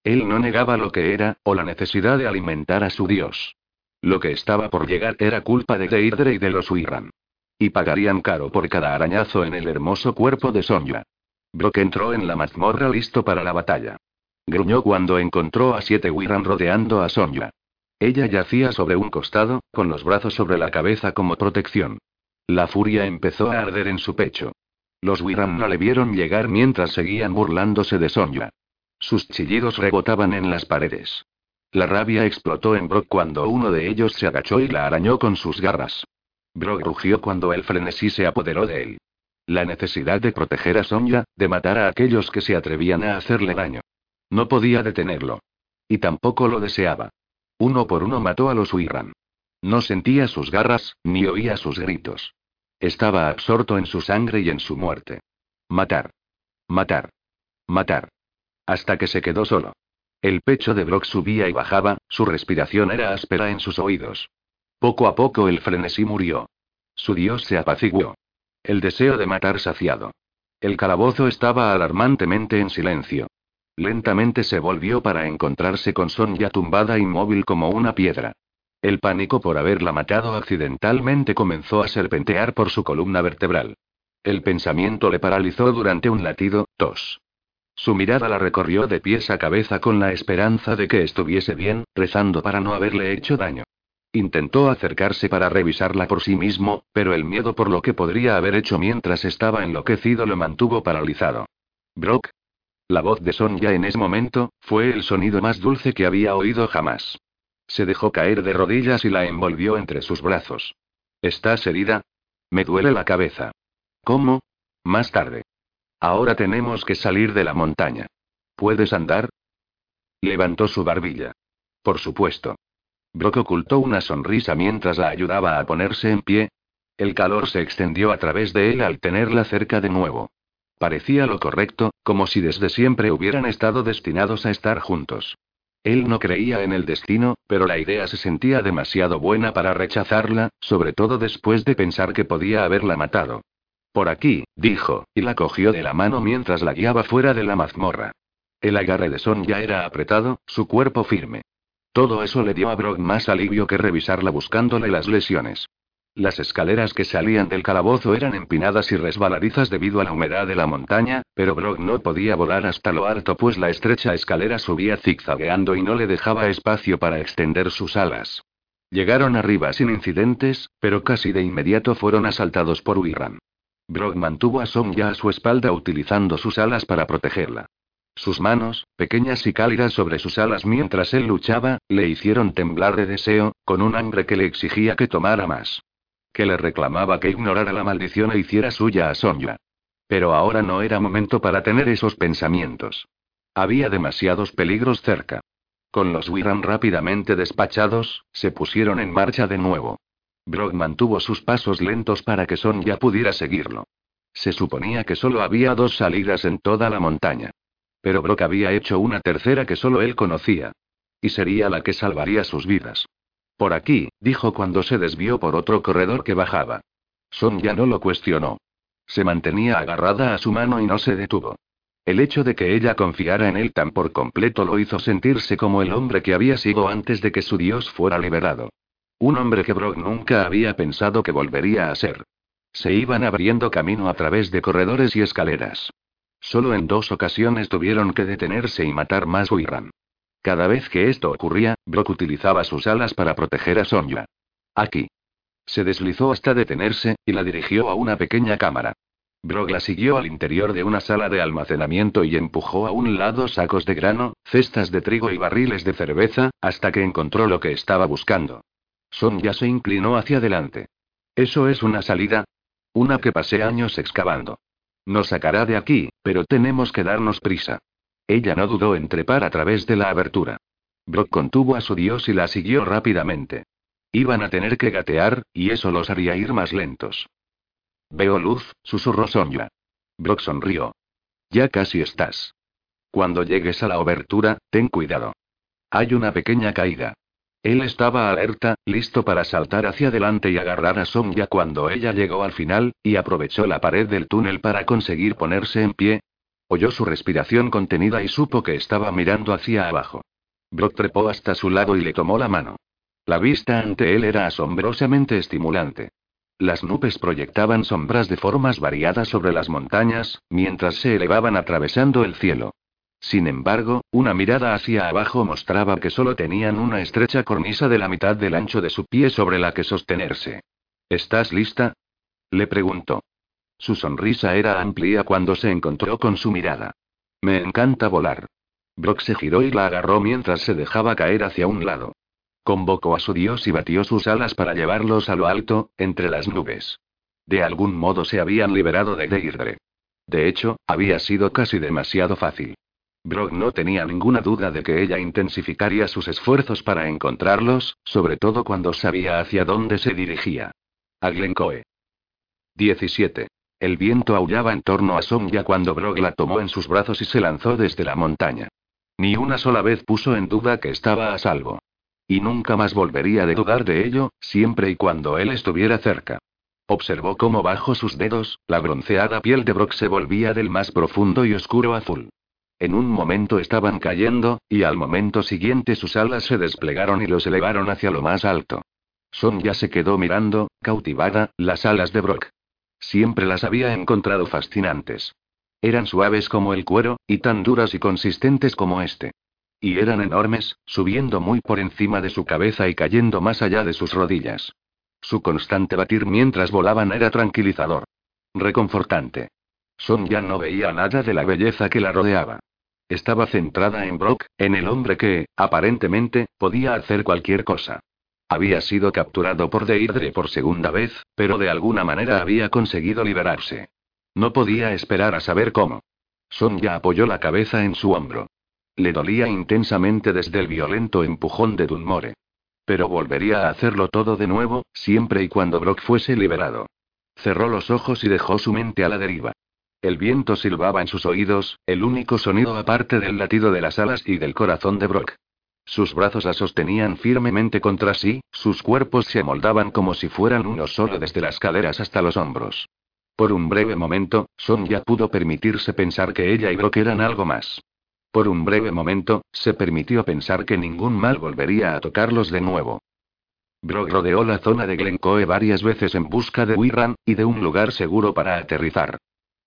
Él no negaba lo que era, o la necesidad de alimentar a su dios. Lo que estaba por llegar era culpa de Deirdre y de los Wirran. Y pagarían caro por cada arañazo en el hermoso cuerpo de Sonja. Brock entró en la mazmorra listo para la batalla. Gruñó cuando encontró a siete Wirran rodeando a Sonja. Ella yacía sobre un costado, con los brazos sobre la cabeza como protección. La furia empezó a arder en su pecho. Los Wirran no le vieron llegar mientras seguían burlándose de Sonja. Sus chillidos rebotaban en las paredes. La rabia explotó en Brock cuando uno de ellos se agachó y la arañó con sus garras. Brock rugió cuando el frenesí se apoderó de él. La necesidad de proteger a Sonja, de matar a aquellos que se atrevían a hacerle daño. No podía detenerlo. Y tampoco lo deseaba. Uno por uno mató a los Wirran. No sentía sus garras, ni oía sus gritos. Estaba absorto en su sangre y en su muerte. Matar. Matar. Matar hasta que se quedó solo. El pecho de Brock subía y bajaba, su respiración era áspera en sus oídos. Poco a poco el frenesí murió. Su dios se apaciguó. El deseo de matar saciado. El calabozo estaba alarmantemente en silencio. Lentamente se volvió para encontrarse con Sonja tumbada inmóvil como una piedra. El pánico por haberla matado accidentalmente comenzó a serpentear por su columna vertebral. El pensamiento le paralizó durante un latido, tos. Su mirada la recorrió de pies a cabeza con la esperanza de que estuviese bien, rezando para no haberle hecho daño. Intentó acercarse para revisarla por sí mismo, pero el miedo por lo que podría haber hecho mientras estaba enloquecido lo mantuvo paralizado. Brock. La voz de Sonja en ese momento, fue el sonido más dulce que había oído jamás. Se dejó caer de rodillas y la envolvió entre sus brazos. ¿Estás herida? Me duele la cabeza. ¿Cómo? Más tarde. Ahora tenemos que salir de la montaña. ¿Puedes andar? Levantó su barbilla. Por supuesto. Brock ocultó una sonrisa mientras la ayudaba a ponerse en pie. El calor se extendió a través de él al tenerla cerca de nuevo. Parecía lo correcto, como si desde siempre hubieran estado destinados a estar juntos. Él no creía en el destino, pero la idea se sentía demasiado buena para rechazarla, sobre todo después de pensar que podía haberla matado. Por aquí, dijo, y la cogió de la mano mientras la guiaba fuera de la mazmorra. El agarre de Son ya era apretado, su cuerpo firme. Todo eso le dio a Brock más alivio que revisarla buscándole las lesiones. Las escaleras que salían del calabozo eran empinadas y resbaladizas debido a la humedad de la montaña, pero Brock no podía volar hasta lo alto pues la estrecha escalera subía zigzagueando y no le dejaba espacio para extender sus alas. Llegaron arriba sin incidentes, pero casi de inmediato fueron asaltados por Wirran. Brock mantuvo a Sonja a su espalda utilizando sus alas para protegerla. Sus manos, pequeñas y cálidas sobre sus alas mientras él luchaba, le hicieron temblar de deseo, con un hambre que le exigía que tomara más. Que le reclamaba que ignorara la maldición e hiciera suya a Sonja. Pero ahora no era momento para tener esos pensamientos. Había demasiados peligros cerca. Con los Wiran rápidamente despachados, se pusieron en marcha de nuevo. Brock mantuvo sus pasos lentos para que Sonja pudiera seguirlo. Se suponía que solo había dos salidas en toda la montaña. Pero Brock había hecho una tercera que solo él conocía. Y sería la que salvaría sus vidas. Por aquí, dijo cuando se desvió por otro corredor que bajaba. Sonja no lo cuestionó. Se mantenía agarrada a su mano y no se detuvo. El hecho de que ella confiara en él tan por completo lo hizo sentirse como el hombre que había sido antes de que su dios fuera liberado. Un hombre que Brock nunca había pensado que volvería a ser. Se iban abriendo camino a través de corredores y escaleras. Solo en dos ocasiones tuvieron que detenerse y matar más Wirran. Cada vez que esto ocurría, Brock utilizaba sus alas para proteger a Sonja. Aquí. Se deslizó hasta detenerse, y la dirigió a una pequeña cámara. Brock la siguió al interior de una sala de almacenamiento y empujó a un lado sacos de grano, cestas de trigo y barriles de cerveza, hasta que encontró lo que estaba buscando. Son ya se inclinó hacia adelante. ¿Eso es una salida? Una que pasé años excavando. Nos sacará de aquí, pero tenemos que darnos prisa. Ella no dudó en trepar a través de la abertura. Brock contuvo a su dios y la siguió rápidamente. Iban a tener que gatear, y eso los haría ir más lentos. Veo luz, susurró Sonja. Brock sonrió. Ya casi estás. Cuando llegues a la abertura, ten cuidado. Hay una pequeña caída. Él estaba alerta, listo para saltar hacia adelante y agarrar a Sonja cuando ella llegó al final, y aprovechó la pared del túnel para conseguir ponerse en pie. Oyó su respiración contenida y supo que estaba mirando hacia abajo. Brock trepó hasta su lado y le tomó la mano. La vista ante él era asombrosamente estimulante. Las nubes proyectaban sombras de formas variadas sobre las montañas, mientras se elevaban atravesando el cielo. Sin embargo, una mirada hacia abajo mostraba que solo tenían una estrecha cornisa de la mitad del ancho de su pie sobre la que sostenerse. ¿Estás lista? Le preguntó. Su sonrisa era amplia cuando se encontró con su mirada. Me encanta volar. Brock se giró y la agarró mientras se dejaba caer hacia un lado. Convocó a su dios y batió sus alas para llevarlos a lo alto, entre las nubes. De algún modo se habían liberado de Deirdre. De hecho, había sido casi demasiado fácil. Brock no tenía ninguna duda de que ella intensificaría sus esfuerzos para encontrarlos, sobre todo cuando sabía hacia dónde se dirigía. A Glencoe. 17. El viento aullaba en torno a Sonja cuando Brock la tomó en sus brazos y se lanzó desde la montaña. Ni una sola vez puso en duda que estaba a salvo. Y nunca más volvería a dudar de ello, siempre y cuando él estuviera cerca. Observó cómo bajo sus dedos, la bronceada piel de Brock se volvía del más profundo y oscuro azul. En un momento estaban cayendo, y al momento siguiente sus alas se desplegaron y los elevaron hacia lo más alto. Sonja se quedó mirando, cautivada, las alas de Brock. Siempre las había encontrado fascinantes. Eran suaves como el cuero, y tan duras y consistentes como este. Y eran enormes, subiendo muy por encima de su cabeza y cayendo más allá de sus rodillas. Su constante batir mientras volaban era tranquilizador. Reconfortante. Sonja no veía nada de la belleza que la rodeaba. Estaba centrada en Brock, en el hombre que, aparentemente, podía hacer cualquier cosa. Había sido capturado por Deirdre por segunda vez, pero de alguna manera había conseguido liberarse. No podía esperar a saber cómo. Sonja apoyó la cabeza en su hombro. Le dolía intensamente desde el violento empujón de Dunmore. Pero volvería a hacerlo todo de nuevo, siempre y cuando Brock fuese liberado. Cerró los ojos y dejó su mente a la deriva. El viento silbaba en sus oídos, el único sonido aparte del latido de las alas y del corazón de Brock. Sus brazos la sostenían firmemente contra sí, sus cuerpos se moldaban como si fueran uno solo desde las caderas hasta los hombros. Por un breve momento, Sonja pudo permitirse pensar que ella y Brock eran algo más. Por un breve momento, se permitió pensar que ningún mal volvería a tocarlos de nuevo. Brock rodeó la zona de Glencoe varias veces en busca de Wirran, y de un lugar seguro para aterrizar.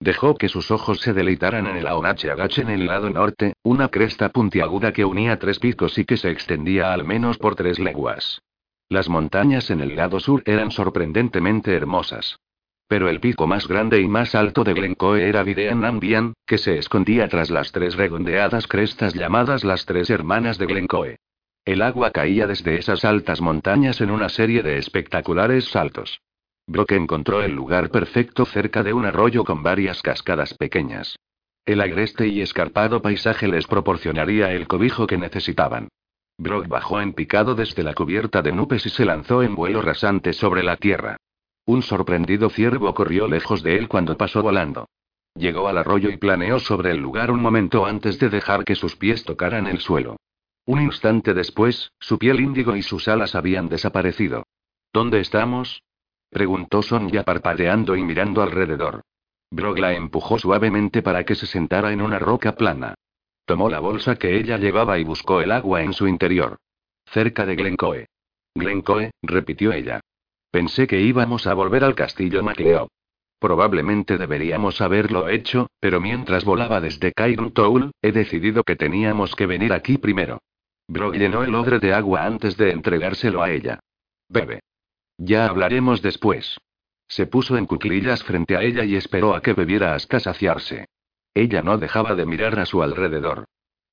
Dejó que sus ojos se deleitaran en el Aonachagach en el lado norte, una cresta puntiaguda que unía tres picos y que se extendía al menos por tres leguas. Las montañas en el lado sur eran sorprendentemente hermosas. Pero el pico más grande y más alto de Glencoe era Videan Nambian, que se escondía tras las tres redondeadas crestas llamadas las tres hermanas de Glencoe. El agua caía desde esas altas montañas en una serie de espectaculares saltos. Brock encontró el lugar perfecto cerca de un arroyo con varias cascadas pequeñas. El agreste y escarpado paisaje les proporcionaría el cobijo que necesitaban. Brock bajó en picado desde la cubierta de nubes y se lanzó en vuelo rasante sobre la tierra. Un sorprendido ciervo corrió lejos de él cuando pasó volando. Llegó al arroyo y planeó sobre el lugar un momento antes de dejar que sus pies tocaran el suelo. Un instante después, su piel índigo y sus alas habían desaparecido. ¿Dónde estamos? Preguntó Sonja parpadeando y mirando alrededor. Brog la empujó suavemente para que se sentara en una roca plana. Tomó la bolsa que ella llevaba y buscó el agua en su interior. Cerca de Glencoe. Glencoe, repitió ella. Pensé que íbamos a volver al castillo MacLeod. Probablemente deberíamos haberlo hecho, pero mientras volaba desde Cairn Toul, he decidido que teníamos que venir aquí primero. Brog llenó el odre de agua antes de entregárselo a ella. Bebe. Ya hablaremos después. Se puso en cuclillas frente a ella y esperó a que bebiera hasta saciarse. Ella no dejaba de mirar a su alrededor.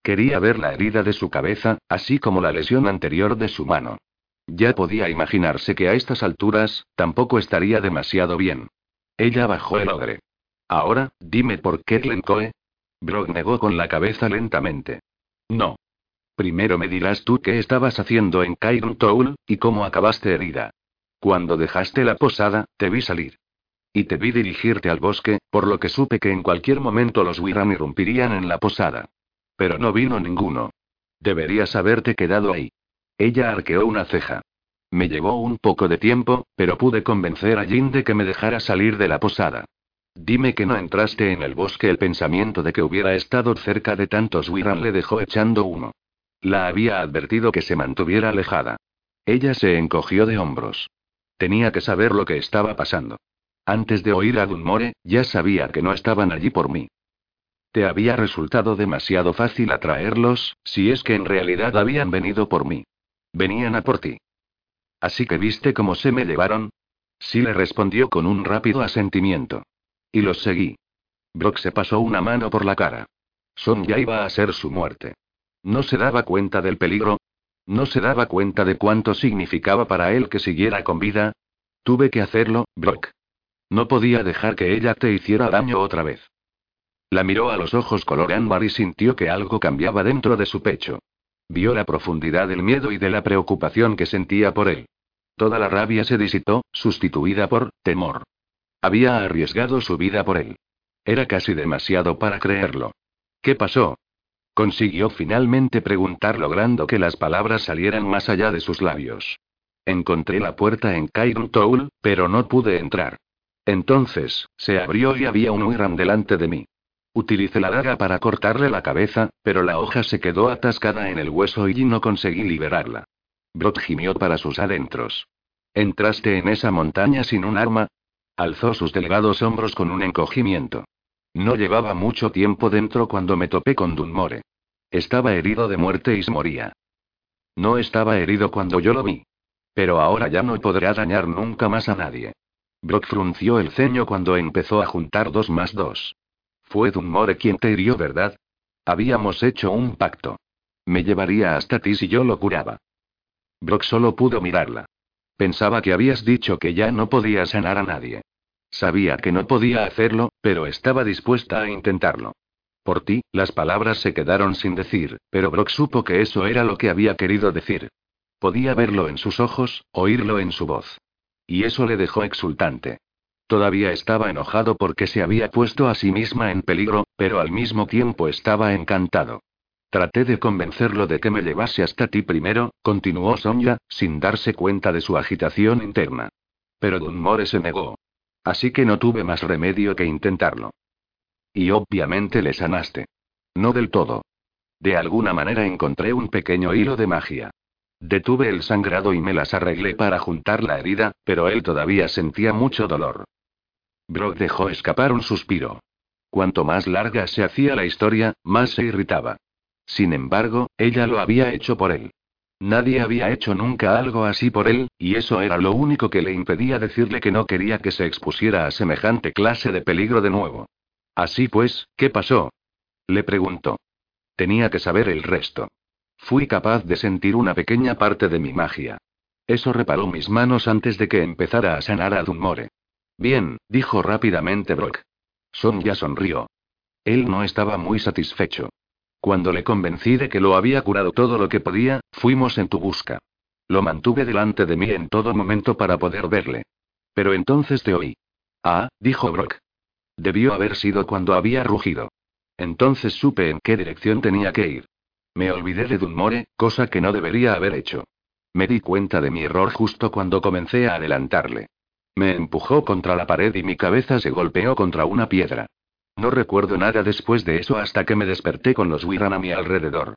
Quería ver la herida de su cabeza, así como la lesión anterior de su mano. Ya podía imaginarse que a estas alturas, tampoco estaría demasiado bien. Ella bajó el odre. Ahora, dime por qué Glencoe. Brock negó con la cabeza lentamente. No. Primero me dirás tú qué estabas haciendo en Cairn Towl, y cómo acabaste herida. Cuando dejaste la posada, te vi salir. Y te vi dirigirte al bosque, por lo que supe que en cualquier momento los Wirran irrumpirían en la posada. Pero no vino ninguno. Deberías haberte quedado ahí. Ella arqueó una ceja. Me llevó un poco de tiempo, pero pude convencer a Jin de que me dejara salir de la posada. Dime que no entraste en el bosque. El pensamiento de que hubiera estado cerca de tantos Wirran le dejó echando uno. La había advertido que se mantuviera alejada. Ella se encogió de hombros. Tenía que saber lo que estaba pasando. Antes de oír a Dunmore, ya sabía que no estaban allí por mí. Te había resultado demasiado fácil atraerlos, si es que en realidad habían venido por mí. Venían a por ti. Así que viste cómo se me llevaron. Sí le respondió con un rápido asentimiento. Y los seguí. Brock se pasó una mano por la cara. Son ya iba a ser su muerte. ¿No se daba cuenta del peligro? No se daba cuenta de cuánto significaba para él que siguiera con vida. Tuve que hacerlo, Brock. No podía dejar que ella te hiciera daño otra vez. La miró a los ojos color ámbar y sintió que algo cambiaba dentro de su pecho. Vio la profundidad del miedo y de la preocupación que sentía por él. Toda la rabia se disipó, sustituida por temor. Había arriesgado su vida por él. Era casi demasiado para creerlo. ¿Qué pasó? Consiguió finalmente preguntar logrando que las palabras salieran más allá de sus labios. Encontré la puerta en Cairn Towl, pero no pude entrar. Entonces, se abrió y había un Uiram delante de mí. Utilicé la daga para cortarle la cabeza, pero la hoja se quedó atascada en el hueso y no conseguí liberarla. Brot gimió para sus adentros. ¿Entraste en esa montaña sin un arma? Alzó sus delgados hombros con un encogimiento. No llevaba mucho tiempo dentro cuando me topé con Dunmore. Estaba herido de muerte y se moría. No estaba herido cuando yo lo vi. Pero ahora ya no podrá dañar nunca más a nadie. Brock frunció el ceño cuando empezó a juntar dos más dos. Fue Dunmore quien te hirió, ¿verdad? Habíamos hecho un pacto. Me llevaría hasta ti si yo lo curaba. Brock solo pudo mirarla. Pensaba que habías dicho que ya no podía sanar a nadie. Sabía que no podía hacerlo, pero estaba dispuesta a intentarlo. Por ti, las palabras se quedaron sin decir, pero Brock supo que eso era lo que había querido decir. Podía verlo en sus ojos, oírlo en su voz. Y eso le dejó exultante. Todavía estaba enojado porque se había puesto a sí misma en peligro, pero al mismo tiempo estaba encantado. Traté de convencerlo de que me llevase hasta ti primero, continuó Sonia, sin darse cuenta de su agitación interna. Pero Dunmore se negó. Así que no tuve más remedio que intentarlo. Y obviamente le sanaste. No del todo. De alguna manera encontré un pequeño hilo de magia. Detuve el sangrado y me las arreglé para juntar la herida, pero él todavía sentía mucho dolor. Brock dejó escapar un suspiro. Cuanto más larga se hacía la historia, más se irritaba. Sin embargo, ella lo había hecho por él. Nadie había hecho nunca algo así por él, y eso era lo único que le impedía decirle que no quería que se expusiera a semejante clase de peligro de nuevo. Así pues, ¿qué pasó? Le preguntó. Tenía que saber el resto. Fui capaz de sentir una pequeña parte de mi magia. Eso reparó mis manos antes de que empezara a sanar a Dunmore. Bien, dijo rápidamente Brock. Son ya sonrió. Él no estaba muy satisfecho. Cuando le convencí de que lo había curado todo lo que podía, fuimos en tu busca. Lo mantuve delante de mí en todo momento para poder verle. Pero entonces te oí. Ah, dijo Brock. Debió haber sido cuando había rugido. Entonces supe en qué dirección tenía que ir. Me olvidé de Dunmore, cosa que no debería haber hecho. Me di cuenta de mi error justo cuando comencé a adelantarle. Me empujó contra la pared y mi cabeza se golpeó contra una piedra. No recuerdo nada después de eso hasta que me desperté con los Wirran a mi alrededor.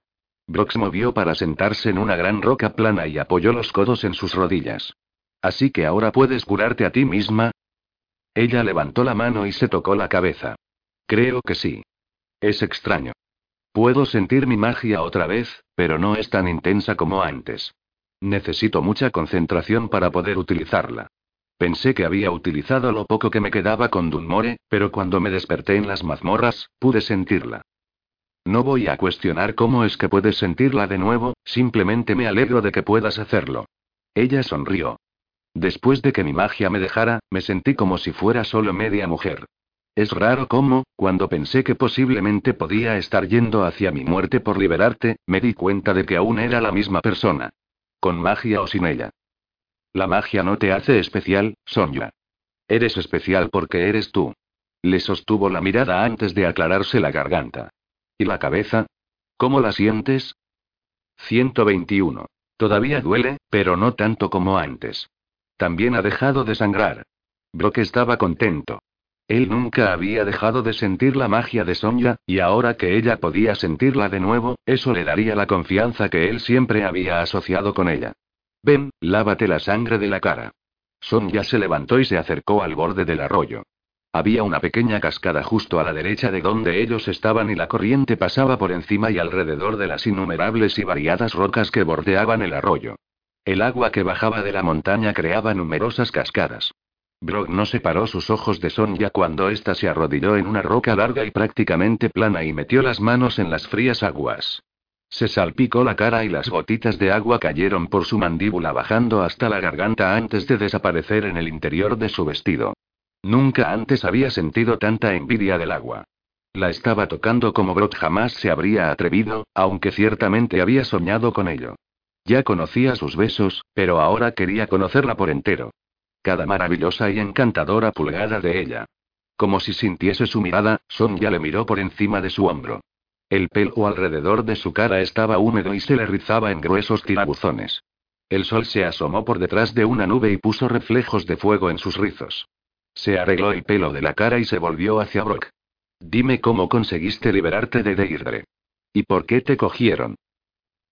Se movió para sentarse en una gran roca plana y apoyó los codos en sus rodillas. Así que ahora puedes curarte a ti misma. Ella levantó la mano y se tocó la cabeza. Creo que sí. Es extraño. Puedo sentir mi magia otra vez, pero no es tan intensa como antes. Necesito mucha concentración para poder utilizarla. Pensé que había utilizado lo poco que me quedaba con Dunmore, pero cuando me desperté en las mazmorras, pude sentirla. No voy a cuestionar cómo es que puedes sentirla de nuevo, simplemente me alegro de que puedas hacerlo. Ella sonrió. Después de que mi magia me dejara, me sentí como si fuera solo media mujer. Es raro cómo, cuando pensé que posiblemente podía estar yendo hacia mi muerte por liberarte, me di cuenta de que aún era la misma persona. Con magia o sin ella. La magia no te hace especial, Sonia. Eres especial porque eres tú. Le sostuvo la mirada antes de aclararse la garganta. ¿Y la cabeza? ¿Cómo la sientes? 121. Todavía duele, pero no tanto como antes. También ha dejado de sangrar. Brock estaba contento. Él nunca había dejado de sentir la magia de Sonia, y ahora que ella podía sentirla de nuevo, eso le daría la confianza que él siempre había asociado con ella. Ven, lávate la sangre de la cara. Sonia se levantó y se acercó al borde del arroyo. Había una pequeña cascada justo a la derecha de donde ellos estaban y la corriente pasaba por encima y alrededor de las innumerables y variadas rocas que bordeaban el arroyo. El agua que bajaba de la montaña creaba numerosas cascadas. Brock no separó sus ojos de Sonja cuando ésta se arrodilló en una roca larga y prácticamente plana y metió las manos en las frías aguas. Se salpicó la cara y las gotitas de agua cayeron por su mandíbula bajando hasta la garganta antes de desaparecer en el interior de su vestido. Nunca antes había sentido tanta envidia del agua. La estaba tocando como Brock jamás se habría atrevido, aunque ciertamente había soñado con ello. Ya conocía sus besos, pero ahora quería conocerla por entero cada maravillosa y encantadora pulgada de ella. Como si sintiese su mirada, Sonia le miró por encima de su hombro. El pelo alrededor de su cara estaba húmedo y se le rizaba en gruesos tirabuzones. El sol se asomó por detrás de una nube y puso reflejos de fuego en sus rizos. Se arregló el pelo de la cara y se volvió hacia Brock. Dime cómo conseguiste liberarte de Deirdre. ¿Y por qué te cogieron?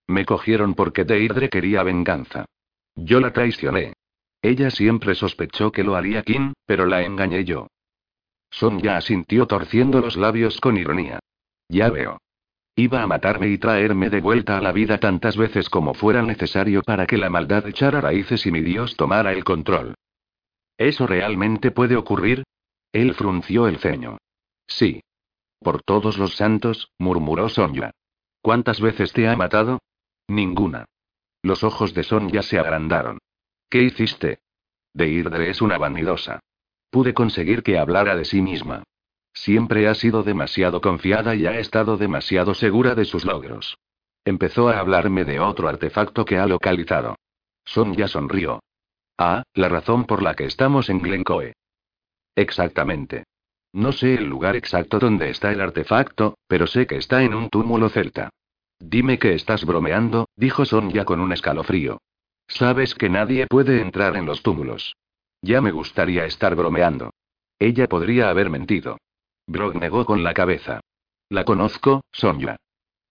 Me cogieron porque Deirdre quería venganza. Yo la traicioné. Ella siempre sospechó que lo haría Kim, pero la engañé yo. Sonia asintió torciendo los labios con ironía. Ya veo. Iba a matarme y traerme de vuelta a la vida tantas veces como fuera necesario para que la maldad echara raíces y mi Dios tomara el control. ¿Eso realmente puede ocurrir? Él frunció el ceño. Sí. Por todos los santos, murmuró Sonia. ¿Cuántas veces te ha matado? Ninguna. Los ojos de Sonia se agrandaron. ¿Qué hiciste? Deirdre es una vanidosa. Pude conseguir que hablara de sí misma. Siempre ha sido demasiado confiada y ha estado demasiado segura de sus logros. Empezó a hablarme de otro artefacto que ha localizado. Sonia sonrió. Ah, la razón por la que estamos en Glencoe. Exactamente. No sé el lugar exacto donde está el artefacto, pero sé que está en un túmulo celta. Dime que estás bromeando, dijo Sonia con un escalofrío. Sabes que nadie puede entrar en los túmulos. Ya me gustaría estar bromeando. Ella podría haber mentido. Brock negó con la cabeza. La conozco, Sonia.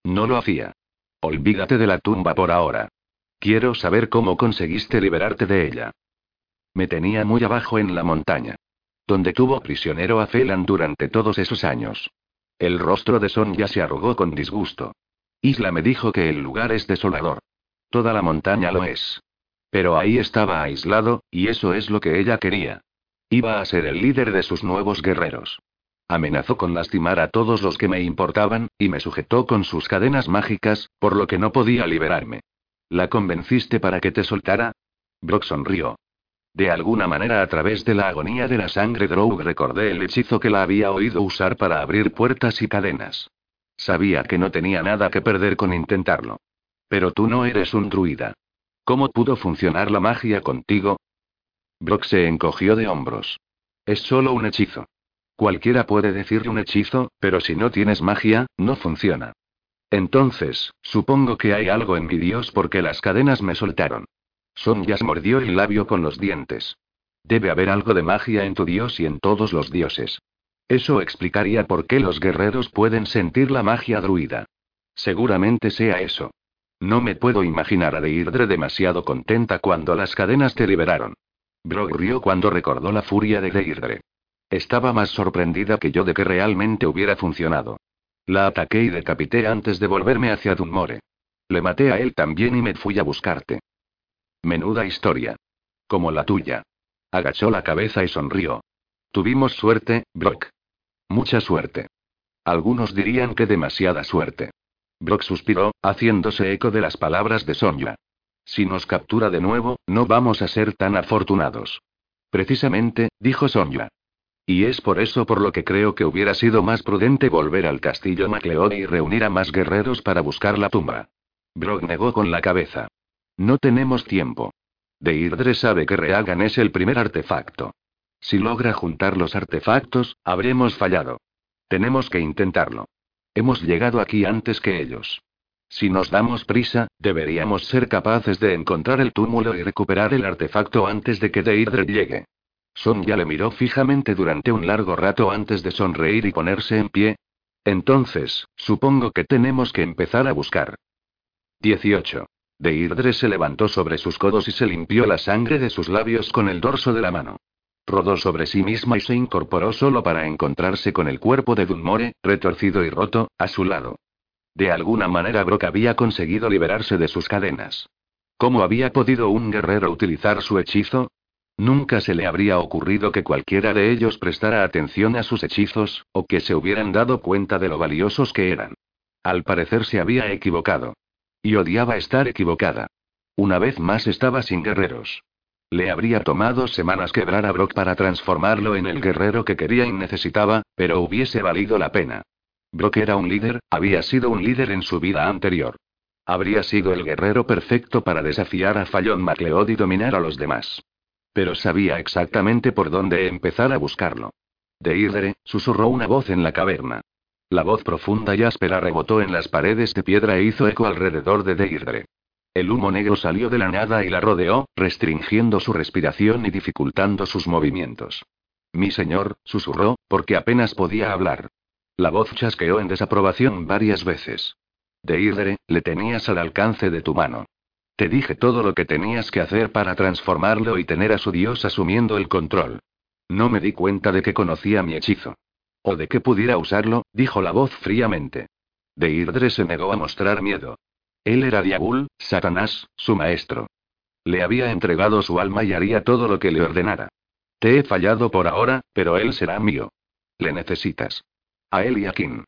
No lo hacía. Olvídate de la tumba por ahora. Quiero saber cómo conseguiste liberarte de ella. Me tenía muy abajo en la montaña. Donde tuvo prisionero a Felan durante todos esos años. El rostro de Sonia se arrugó con disgusto. Isla me dijo que el lugar es desolador. Toda la montaña lo es. Pero ahí estaba aislado, y eso es lo que ella quería. Iba a ser el líder de sus nuevos guerreros. Amenazó con lastimar a todos los que me importaban, y me sujetó con sus cadenas mágicas, por lo que no podía liberarme. ¿La convenciste para que te soltara? Brock sonrió. De alguna manera a través de la agonía de la sangre Drow recordé el hechizo que la había oído usar para abrir puertas y cadenas. Sabía que no tenía nada que perder con intentarlo. Pero tú no eres un druida. ¿Cómo pudo funcionar la magia contigo? Brock se encogió de hombros. Es solo un hechizo. Cualquiera puede decirle un hechizo, pero si no tienes magia, no funciona. Entonces, supongo que hay algo en mi Dios porque las cadenas me soltaron. Sonia mordió el labio con los dientes. Debe haber algo de magia en tu Dios y en todos los dioses. Eso explicaría por qué los guerreros pueden sentir la magia druida. Seguramente sea eso. No me puedo imaginar a Deirdre demasiado contenta cuando las cadenas te liberaron. Brock rió cuando recordó la furia de Deirdre. Estaba más sorprendida que yo de que realmente hubiera funcionado. La ataqué y decapité antes de volverme hacia Dunmore. Le maté a él también y me fui a buscarte. Menuda historia. Como la tuya. Agachó la cabeza y sonrió. Tuvimos suerte, Brock. Mucha suerte. Algunos dirían que demasiada suerte. Brock suspiró, haciéndose eco de las palabras de Sonia. Si nos captura de nuevo, no vamos a ser tan afortunados. Precisamente, dijo Sonja. Y es por eso por lo que creo que hubiera sido más prudente volver al castillo MacLeod y reunir a más guerreros para buscar la tumba. Brock negó con la cabeza. No tenemos tiempo. Deirdre sabe que Reagan es el primer artefacto. Si logra juntar los artefactos, habremos fallado. Tenemos que intentarlo. Hemos llegado aquí antes que ellos. Si nos damos prisa, deberíamos ser capaces de encontrar el túmulo y recuperar el artefacto antes de que Deirdre llegue. Sonja le miró fijamente durante un largo rato antes de sonreír y ponerse en pie. Entonces, supongo que tenemos que empezar a buscar. 18. Deirdre se levantó sobre sus codos y se limpió la sangre de sus labios con el dorso de la mano. Rodó sobre sí misma y se incorporó solo para encontrarse con el cuerpo de Dunmore, retorcido y roto, a su lado. De alguna manera Brock había conseguido liberarse de sus cadenas. ¿Cómo había podido un guerrero utilizar su hechizo? Nunca se le habría ocurrido que cualquiera de ellos prestara atención a sus hechizos, o que se hubieran dado cuenta de lo valiosos que eran. Al parecer se había equivocado. Y odiaba estar equivocada. Una vez más estaba sin guerreros. Le habría tomado semanas quebrar a Brock para transformarlo en el guerrero que quería y necesitaba, pero hubiese valido la pena. Brock era un líder, había sido un líder en su vida anterior. Habría sido el guerrero perfecto para desafiar a Fallon MacLeod y dominar a los demás. Pero sabía exactamente por dónde empezar a buscarlo. Deirdre, susurró una voz en la caverna. La voz profunda y áspera rebotó en las paredes de piedra e hizo eco alrededor de Deirdre. El humo negro salió de la nada y la rodeó, restringiendo su respiración y dificultando sus movimientos. Mi señor, susurró, porque apenas podía hablar. La voz chasqueó en desaprobación varias veces. Deirdre, le tenías al alcance de tu mano. Te dije todo lo que tenías que hacer para transformarlo y tener a su dios asumiendo el control. No me di cuenta de que conocía mi hechizo. O de que pudiera usarlo, dijo la voz fríamente. Deirdre se negó a mostrar miedo. Él era Diabul, Satanás, su maestro. Le había entregado su alma y haría todo lo que le ordenara. Te he fallado por ahora, pero él será mío. Le necesitas. A él y a Kim.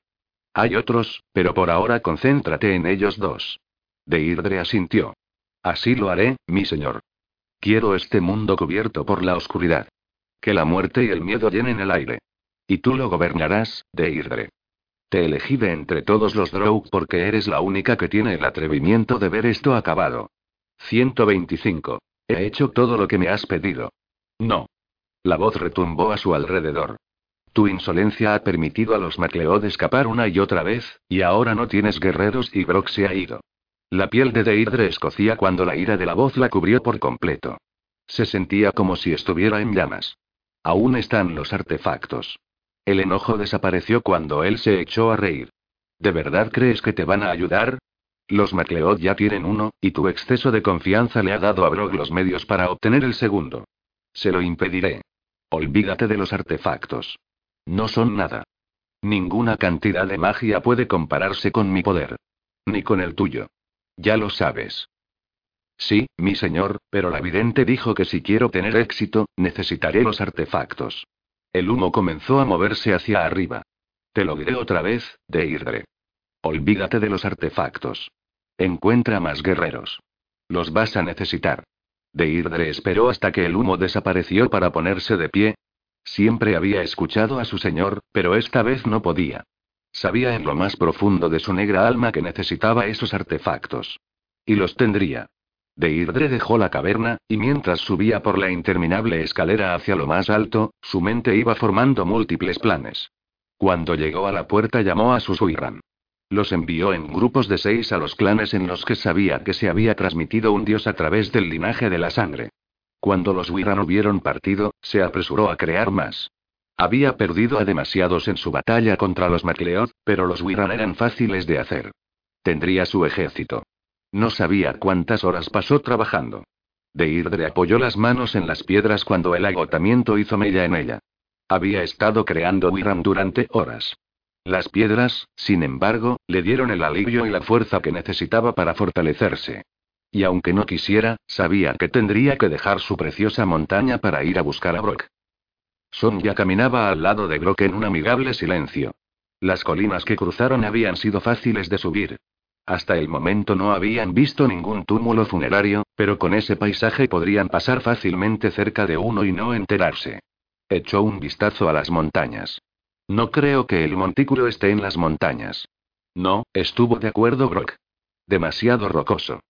Hay otros, pero por ahora concéntrate en ellos dos. Deirdre asintió. Así lo haré, mi señor. Quiero este mundo cubierto por la oscuridad. Que la muerte y el miedo llenen el aire. Y tú lo gobernarás, Deirdre. Te elegí de entre todos los Drow porque eres la única que tiene el atrevimiento de ver esto acabado. 125. He hecho todo lo que me has pedido. No. La voz retumbó a su alrededor. Tu insolencia ha permitido a los MacLeod escapar una y otra vez, y ahora no tienes guerreros y Brock se ha ido. La piel de Deidre escocía cuando la ira de la voz la cubrió por completo. Se sentía como si estuviera en llamas. Aún están los artefactos. El enojo desapareció cuando él se echó a reír. ¿De verdad crees que te van a ayudar? Los MacLeod ya tienen uno, y tu exceso de confianza le ha dado a Brock los medios para obtener el segundo. Se lo impediré. Olvídate de los artefactos. No son nada. Ninguna cantidad de magia puede compararse con mi poder. Ni con el tuyo. Ya lo sabes. Sí, mi señor, pero la vidente dijo que si quiero tener éxito, necesitaré los artefactos. El humo comenzó a moverse hacia arriba. Te lo diré otra vez, Deirdre. Olvídate de los artefactos. Encuentra más guerreros. Los vas a necesitar. Deirdre esperó hasta que el humo desapareció para ponerse de pie. Siempre había escuchado a su señor, pero esta vez no podía. Sabía en lo más profundo de su negra alma que necesitaba esos artefactos. Y los tendría. Deirdre dejó la caverna, y mientras subía por la interminable escalera hacia lo más alto, su mente iba formando múltiples planes. Cuando llegó a la puerta llamó a sus Uiran. Los envió en grupos de seis a los clanes en los que sabía que se había transmitido un dios a través del linaje de la sangre. Cuando los Wiran hubieron partido, se apresuró a crear más. Había perdido a demasiados en su batalla contra los MacLeod, pero los Wiran eran fáciles de hacer. Tendría su ejército. No sabía cuántas horas pasó trabajando. Deirdre apoyó las manos en las piedras cuando el agotamiento hizo mella en ella. Había estado creando Wiram durante horas. Las piedras, sin embargo, le dieron el alivio y la fuerza que necesitaba para fortalecerse. Y aunque no quisiera, sabía que tendría que dejar su preciosa montaña para ir a buscar a Brock. Sonja caminaba al lado de Brock en un amigable silencio. Las colinas que cruzaron habían sido fáciles de subir. Hasta el momento no habían visto ningún túmulo funerario, pero con ese paisaje podrían pasar fácilmente cerca de uno y no enterarse. Echó un vistazo a las montañas. No creo que el montículo esté en las montañas. No, estuvo de acuerdo Brock. Demasiado rocoso.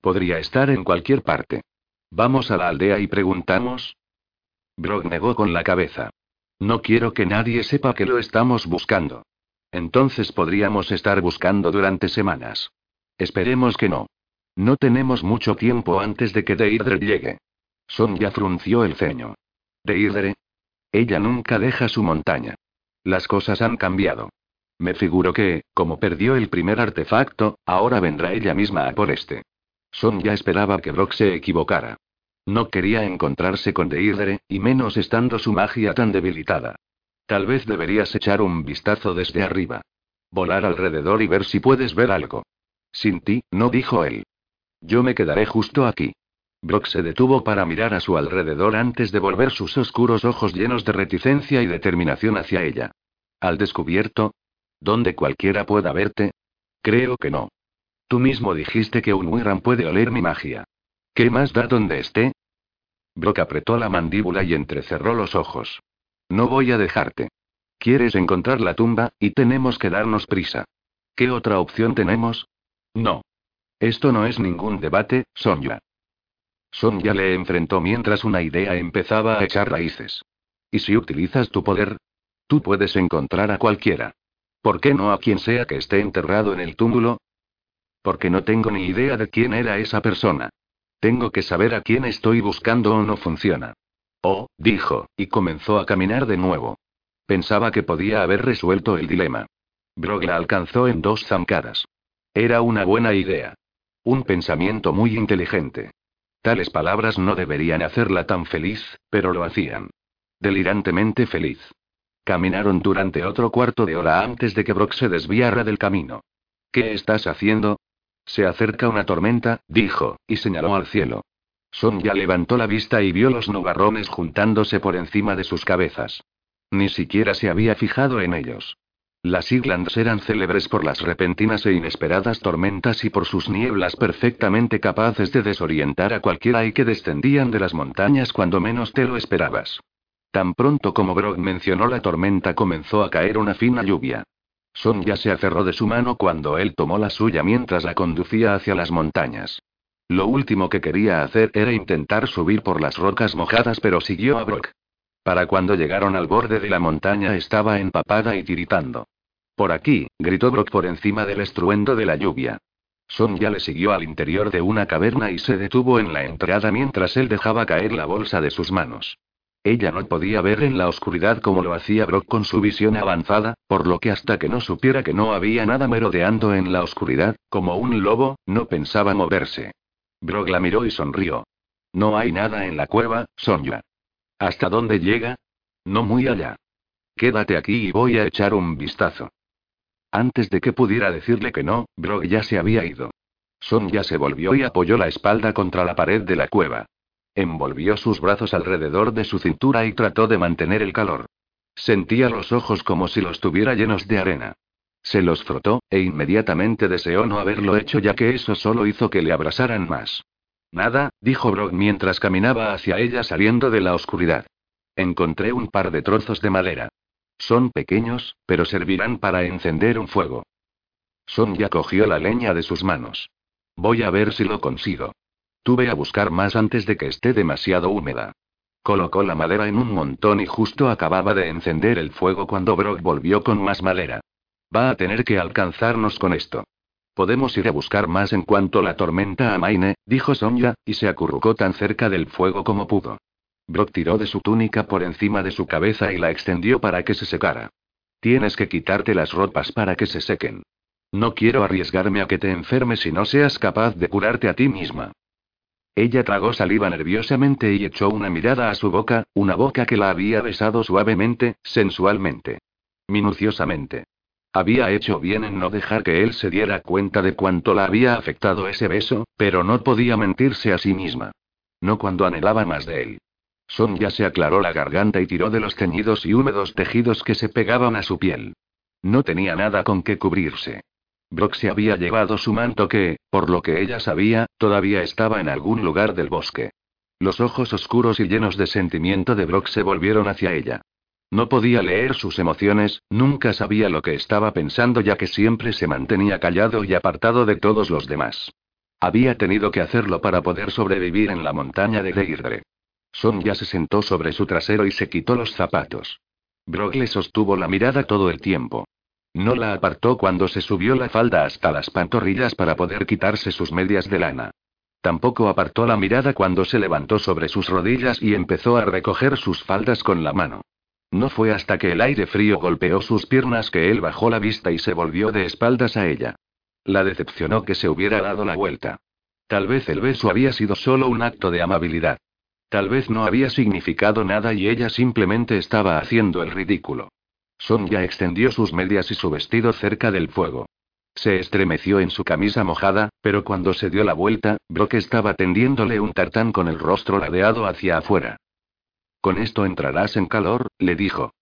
Podría estar en cualquier parte. Vamos a la aldea y preguntamos. Brock negó con la cabeza. No quiero que nadie sepa que lo estamos buscando. Entonces podríamos estar buscando durante semanas. Esperemos que no. No tenemos mucho tiempo antes de que Deirdre llegue. Sonja frunció el ceño. ¿Deirdre? Ella nunca deja su montaña. Las cosas han cambiado. Me figuro que, como perdió el primer artefacto, ahora vendrá ella misma a por este. Sonja esperaba que Brock se equivocara. No quería encontrarse con Deirdre, y menos estando su magia tan debilitada. Tal vez deberías echar un vistazo desde arriba. Volar alrededor y ver si puedes ver algo. Sin ti, no dijo él. Yo me quedaré justo aquí. Brock se detuvo para mirar a su alrededor antes de volver sus oscuros ojos llenos de reticencia y determinación hacia ella. Al descubierto. ¿Donde cualquiera pueda verte? Creo que no. Tú mismo dijiste que un Wiran puede oler mi magia. ¿Qué más da donde esté? Brock apretó la mandíbula y entrecerró los ojos. No voy a dejarte. Quieres encontrar la tumba, y tenemos que darnos prisa. ¿Qué otra opción tenemos? No. Esto no es ningún debate, Sonja. Sonja le enfrentó mientras una idea empezaba a echar raíces. ¿Y si utilizas tu poder? Tú puedes encontrar a cualquiera. ¿Por qué no a quien sea que esté enterrado en el túmulo? Porque no tengo ni idea de quién era esa persona. Tengo que saber a quién estoy buscando o no funciona. Oh, dijo, y comenzó a caminar de nuevo. Pensaba que podía haber resuelto el dilema. Brog la alcanzó en dos zancadas. Era una buena idea. Un pensamiento muy inteligente. Tales palabras no deberían hacerla tan feliz, pero lo hacían. Delirantemente feliz. Caminaron durante otro cuarto de hora antes de que Brock se desviara del camino. ¿Qué estás haciendo? Se acerca una tormenta, dijo, y señaló al cielo. Sonja levantó la vista y vio los nubarrones juntándose por encima de sus cabezas. Ni siquiera se había fijado en ellos. Las Islands eran célebres por las repentinas e inesperadas tormentas y por sus nieblas perfectamente capaces de desorientar a cualquiera y que descendían de las montañas cuando menos te lo esperabas. Tan pronto como Brock mencionó la tormenta comenzó a caer una fina lluvia. Sonja se aferró de su mano cuando él tomó la suya mientras la conducía hacia las montañas. Lo último que quería hacer era intentar subir por las rocas mojadas, pero siguió a Brock. Para cuando llegaron al borde de la montaña estaba empapada y tiritando. Por aquí, gritó Brock por encima del estruendo de la lluvia. Sonja le siguió al interior de una caverna y se detuvo en la entrada mientras él dejaba caer la bolsa de sus manos. Ella no podía ver en la oscuridad como lo hacía Brock con su visión avanzada, por lo que hasta que no supiera que no había nada merodeando en la oscuridad, como un lobo, no pensaba moverse. Brog la miró y sonrió. No hay nada en la cueva, Sonja. ¿Hasta dónde llega? No muy allá. Quédate aquí y voy a echar un vistazo. Antes de que pudiera decirle que no, Brog ya se había ido. Sonja se volvió y apoyó la espalda contra la pared de la cueva. Envolvió sus brazos alrededor de su cintura y trató de mantener el calor. Sentía los ojos como si los tuviera llenos de arena. Se los frotó, e inmediatamente deseó no haberlo hecho ya que eso solo hizo que le abrasaran más. Nada, dijo Brock mientras caminaba hacia ella saliendo de la oscuridad. Encontré un par de trozos de madera. Son pequeños, pero servirán para encender un fuego. Sonja cogió la leña de sus manos. Voy a ver si lo consigo. Tuve a buscar más antes de que esté demasiado húmeda. Colocó la madera en un montón y justo acababa de encender el fuego cuando Brock volvió con más madera. Va a tener que alcanzarnos con esto. Podemos ir a buscar más en cuanto la tormenta amaine, dijo Sonja, y se acurrucó tan cerca del fuego como pudo. Brock tiró de su túnica por encima de su cabeza y la extendió para que se secara. Tienes que quitarte las ropas para que se sequen. No quiero arriesgarme a que te enfermes y no seas capaz de curarte a ti misma. Ella tragó saliva nerviosamente y echó una mirada a su boca, una boca que la había besado suavemente, sensualmente. Minuciosamente. Había hecho bien en no dejar que él se diera cuenta de cuánto la había afectado ese beso, pero no podía mentirse a sí misma. No cuando anhelaba más de él. Son ya se aclaró la garganta y tiró de los teñidos y húmedos tejidos que se pegaban a su piel. No tenía nada con que cubrirse. Brock se había llevado su manto que, por lo que ella sabía, todavía estaba en algún lugar del bosque. Los ojos oscuros y llenos de sentimiento de Brock se volvieron hacia ella. No podía leer sus emociones, nunca sabía lo que estaba pensando ya que siempre se mantenía callado y apartado de todos los demás. Había tenido que hacerlo para poder sobrevivir en la montaña de Deirdre. Sonja se sentó sobre su trasero y se quitó los zapatos. Brock le sostuvo la mirada todo el tiempo. No la apartó cuando se subió la falda hasta las pantorrillas para poder quitarse sus medias de lana. Tampoco apartó la mirada cuando se levantó sobre sus rodillas y empezó a recoger sus faldas con la mano. No fue hasta que el aire frío golpeó sus piernas que él bajó la vista y se volvió de espaldas a ella. La decepcionó que se hubiera dado la vuelta. Tal vez el beso había sido solo un acto de amabilidad. Tal vez no había significado nada y ella simplemente estaba haciendo el ridículo. Sonia extendió sus medias y su vestido cerca del fuego. Se estremeció en su camisa mojada, pero cuando se dio la vuelta, Brock estaba tendiéndole un tartán con el rostro ladeado hacia afuera. Con esto entrarás en calor, le dijo.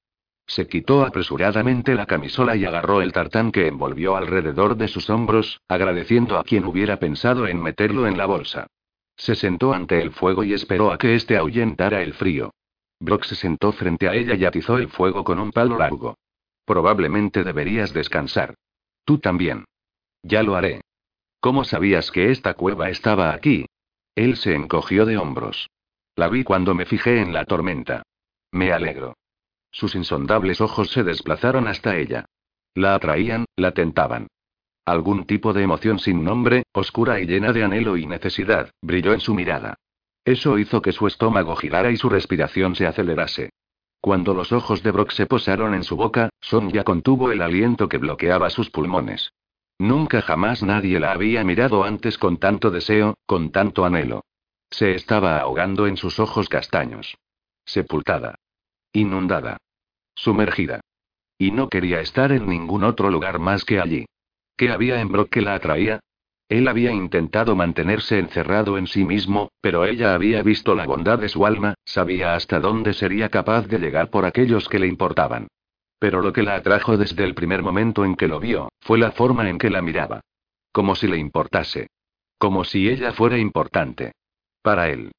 Se quitó apresuradamente la camisola y agarró el tartán que envolvió alrededor de sus hombros, agradeciendo a quien hubiera pensado en meterlo en la bolsa. Se sentó ante el fuego y esperó a que éste ahuyentara el frío. Brock se sentó frente a ella y atizó el fuego con un palo largo. Probablemente deberías descansar. Tú también. Ya lo haré. ¿Cómo sabías que esta cueva estaba aquí? Él se encogió de hombros. La vi cuando me fijé en la tormenta. Me alegro. Sus insondables ojos se desplazaron hasta ella. La atraían, la tentaban. Algún tipo de emoción sin nombre, oscura y llena de anhelo y necesidad, brilló en su mirada. Eso hizo que su estómago girara y su respiración se acelerase. Cuando los ojos de Brock se posaron en su boca, Sonia contuvo el aliento que bloqueaba sus pulmones. Nunca jamás nadie la había mirado antes con tanto deseo, con tanto anhelo. Se estaba ahogando en sus ojos castaños. Sepultada. Inundada. Sumergida. Y no quería estar en ningún otro lugar más que allí. ¿Qué había en Brock que la atraía? Él había intentado mantenerse encerrado en sí mismo, pero ella había visto la bondad de su alma, sabía hasta dónde sería capaz de llegar por aquellos que le importaban. Pero lo que la atrajo desde el primer momento en que lo vio, fue la forma en que la miraba. Como si le importase. Como si ella fuera importante. Para él.